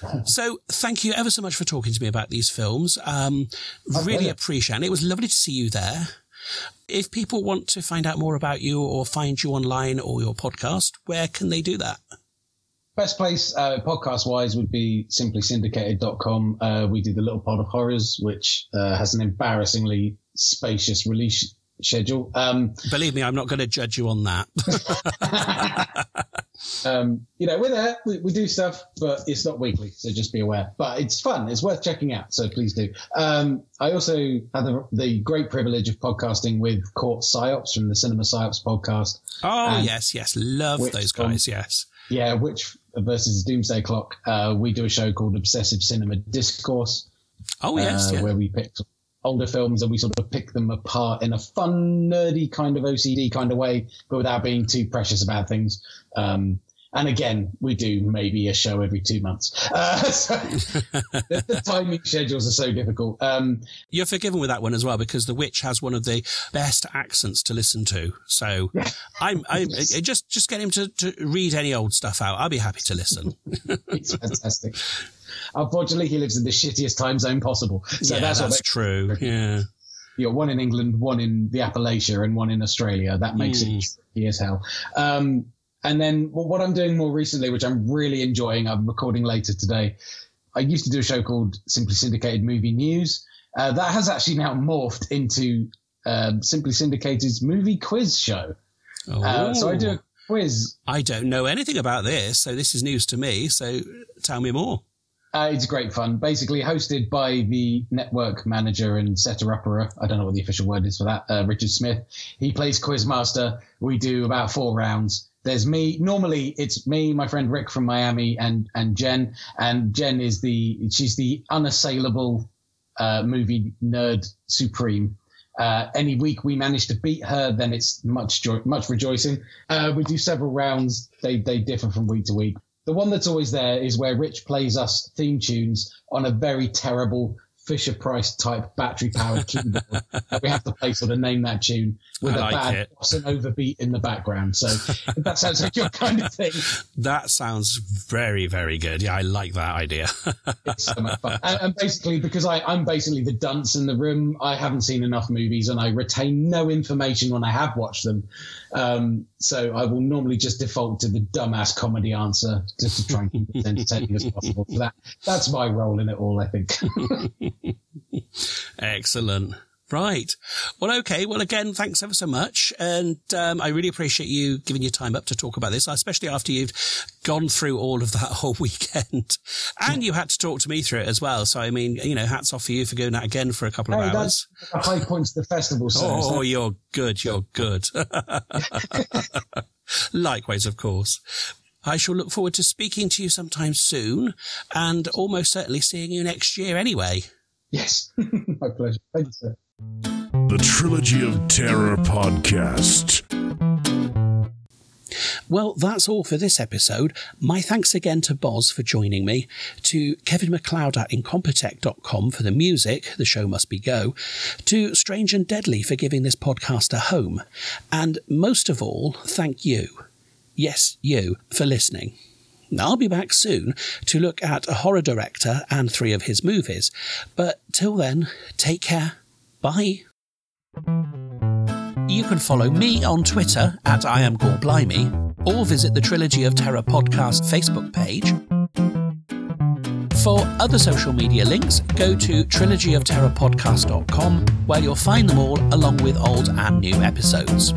So thank you ever so much for talking to me about these films. Um, really appreciate it. It was lovely to see you there. If people want to find out more about you or find you online or your podcast, where can they do that? Best place uh, podcast wise would be simplysyndicated.com. Uh, we do the Little Pod of Horrors, which uh, has an embarrassingly spacious release schedule. Um, Believe me, I'm not going to judge you on that. um, you know, we're there, we, we do stuff, but it's not weekly, so just be aware. But it's fun, it's worth checking out, so please do. Um, I also had the, the great privilege of podcasting with Court Psyops from the Cinema Psyops podcast. oh, yes, yes. Love those guys. Yes. Yeah, which versus Doomsday Clock. Uh, we do a show called Obsessive Cinema Discourse. Oh, yes, uh, yeah. where we pick older films and we sort of pick them apart in a fun, nerdy kind of OCD kind of way, but without being too precious about things. Um, and again, we do maybe a show every two months. Uh, so the, the timing schedules are so difficult. Um, You're forgiven with that one as well because The Witch has one of the best accents to listen to. So I'm, I'm uh, just just get him to, to read any old stuff out. I'll be happy to listen. it's fantastic. Unfortunately, he lives in the shittiest time zone possible. So yeah, that's, that's, true. Yeah. you know, one in England, one in the Appalachia, and one in Australia. That makes Mm. it tricky as hell. Um, and then well, what I'm doing more recently, which I'm really enjoying, I'm recording later today. I used to do a show called Simply Syndicated Movie News. Uh, that has actually now morphed into um, Simply Syndicated's movie quiz show. Uh, so I do a quiz I don't know anything about this, so this is news to me. So tell me more. Uh, it's great fun. Basically, hosted by the network manager and setter upper. I don't know what the official word is for that. Uh, Richard Smith. He plays Quizmaster. We do about four rounds. There's me. Normally, it's me, my friend Rick from Miami, and and Jen. And Jen is the she's the unassailable uh, movie nerd supreme. Uh, any week we manage to beat her, then it's much joy, much rejoicing. Uh, we do several rounds. They they differ from week to week. The one that's always there is where Rich plays us theme tunes on a very terrible Fisher Price type battery powered keyboard. And we have to play sort of name that tune with I a like bad it. and overbeat in the background. So that sounds like your kind of thing. That sounds very, very good. Yeah, I like that idea. It's so much fun. And, and basically, because I, I'm basically the dunce in the room, I haven't seen enough movies and I retain no information when I have watched them. Um, so I will normally just default to the dumbass comedy answer just to try and keep it as entertaining as possible. So that, that's my role in it all, I think. Excellent. Right. Well, okay. Well, again, thanks ever so much. And um, I really appreciate you giving your time up to talk about this, especially after you've gone through all of that whole weekend. And you had to talk to me through it as well. So, I mean, you know, hats off for you for going out again for a couple of Hey, hours. that's a high point to the festival. So Oh, you're good. You're good. Likewise, of course. I shall look forward to speaking to you sometime soon and almost certainly seeing you next year anyway. Yes, my pleasure. Thank you, sir. The Trilogy of Terror podcast. Well, that's all for this episode. My thanks again to Boz for joining me, to Kevin MacLeod at Incompetech.com for the music, The Show Must Be Go, to Strange and Deadly for giving this podcast a home, and most of all, thank you. Yes, you, for listening. I'll be back soon to look at a horror director and three of his movies, but till then, take care. Bye. You can follow me on Twitter at I am Blimey, or visit the Trilogy of Terror podcast Facebook page. For other social media links, go to trilogyofterrorpodcast.com where you'll find them all along with old and new episodes.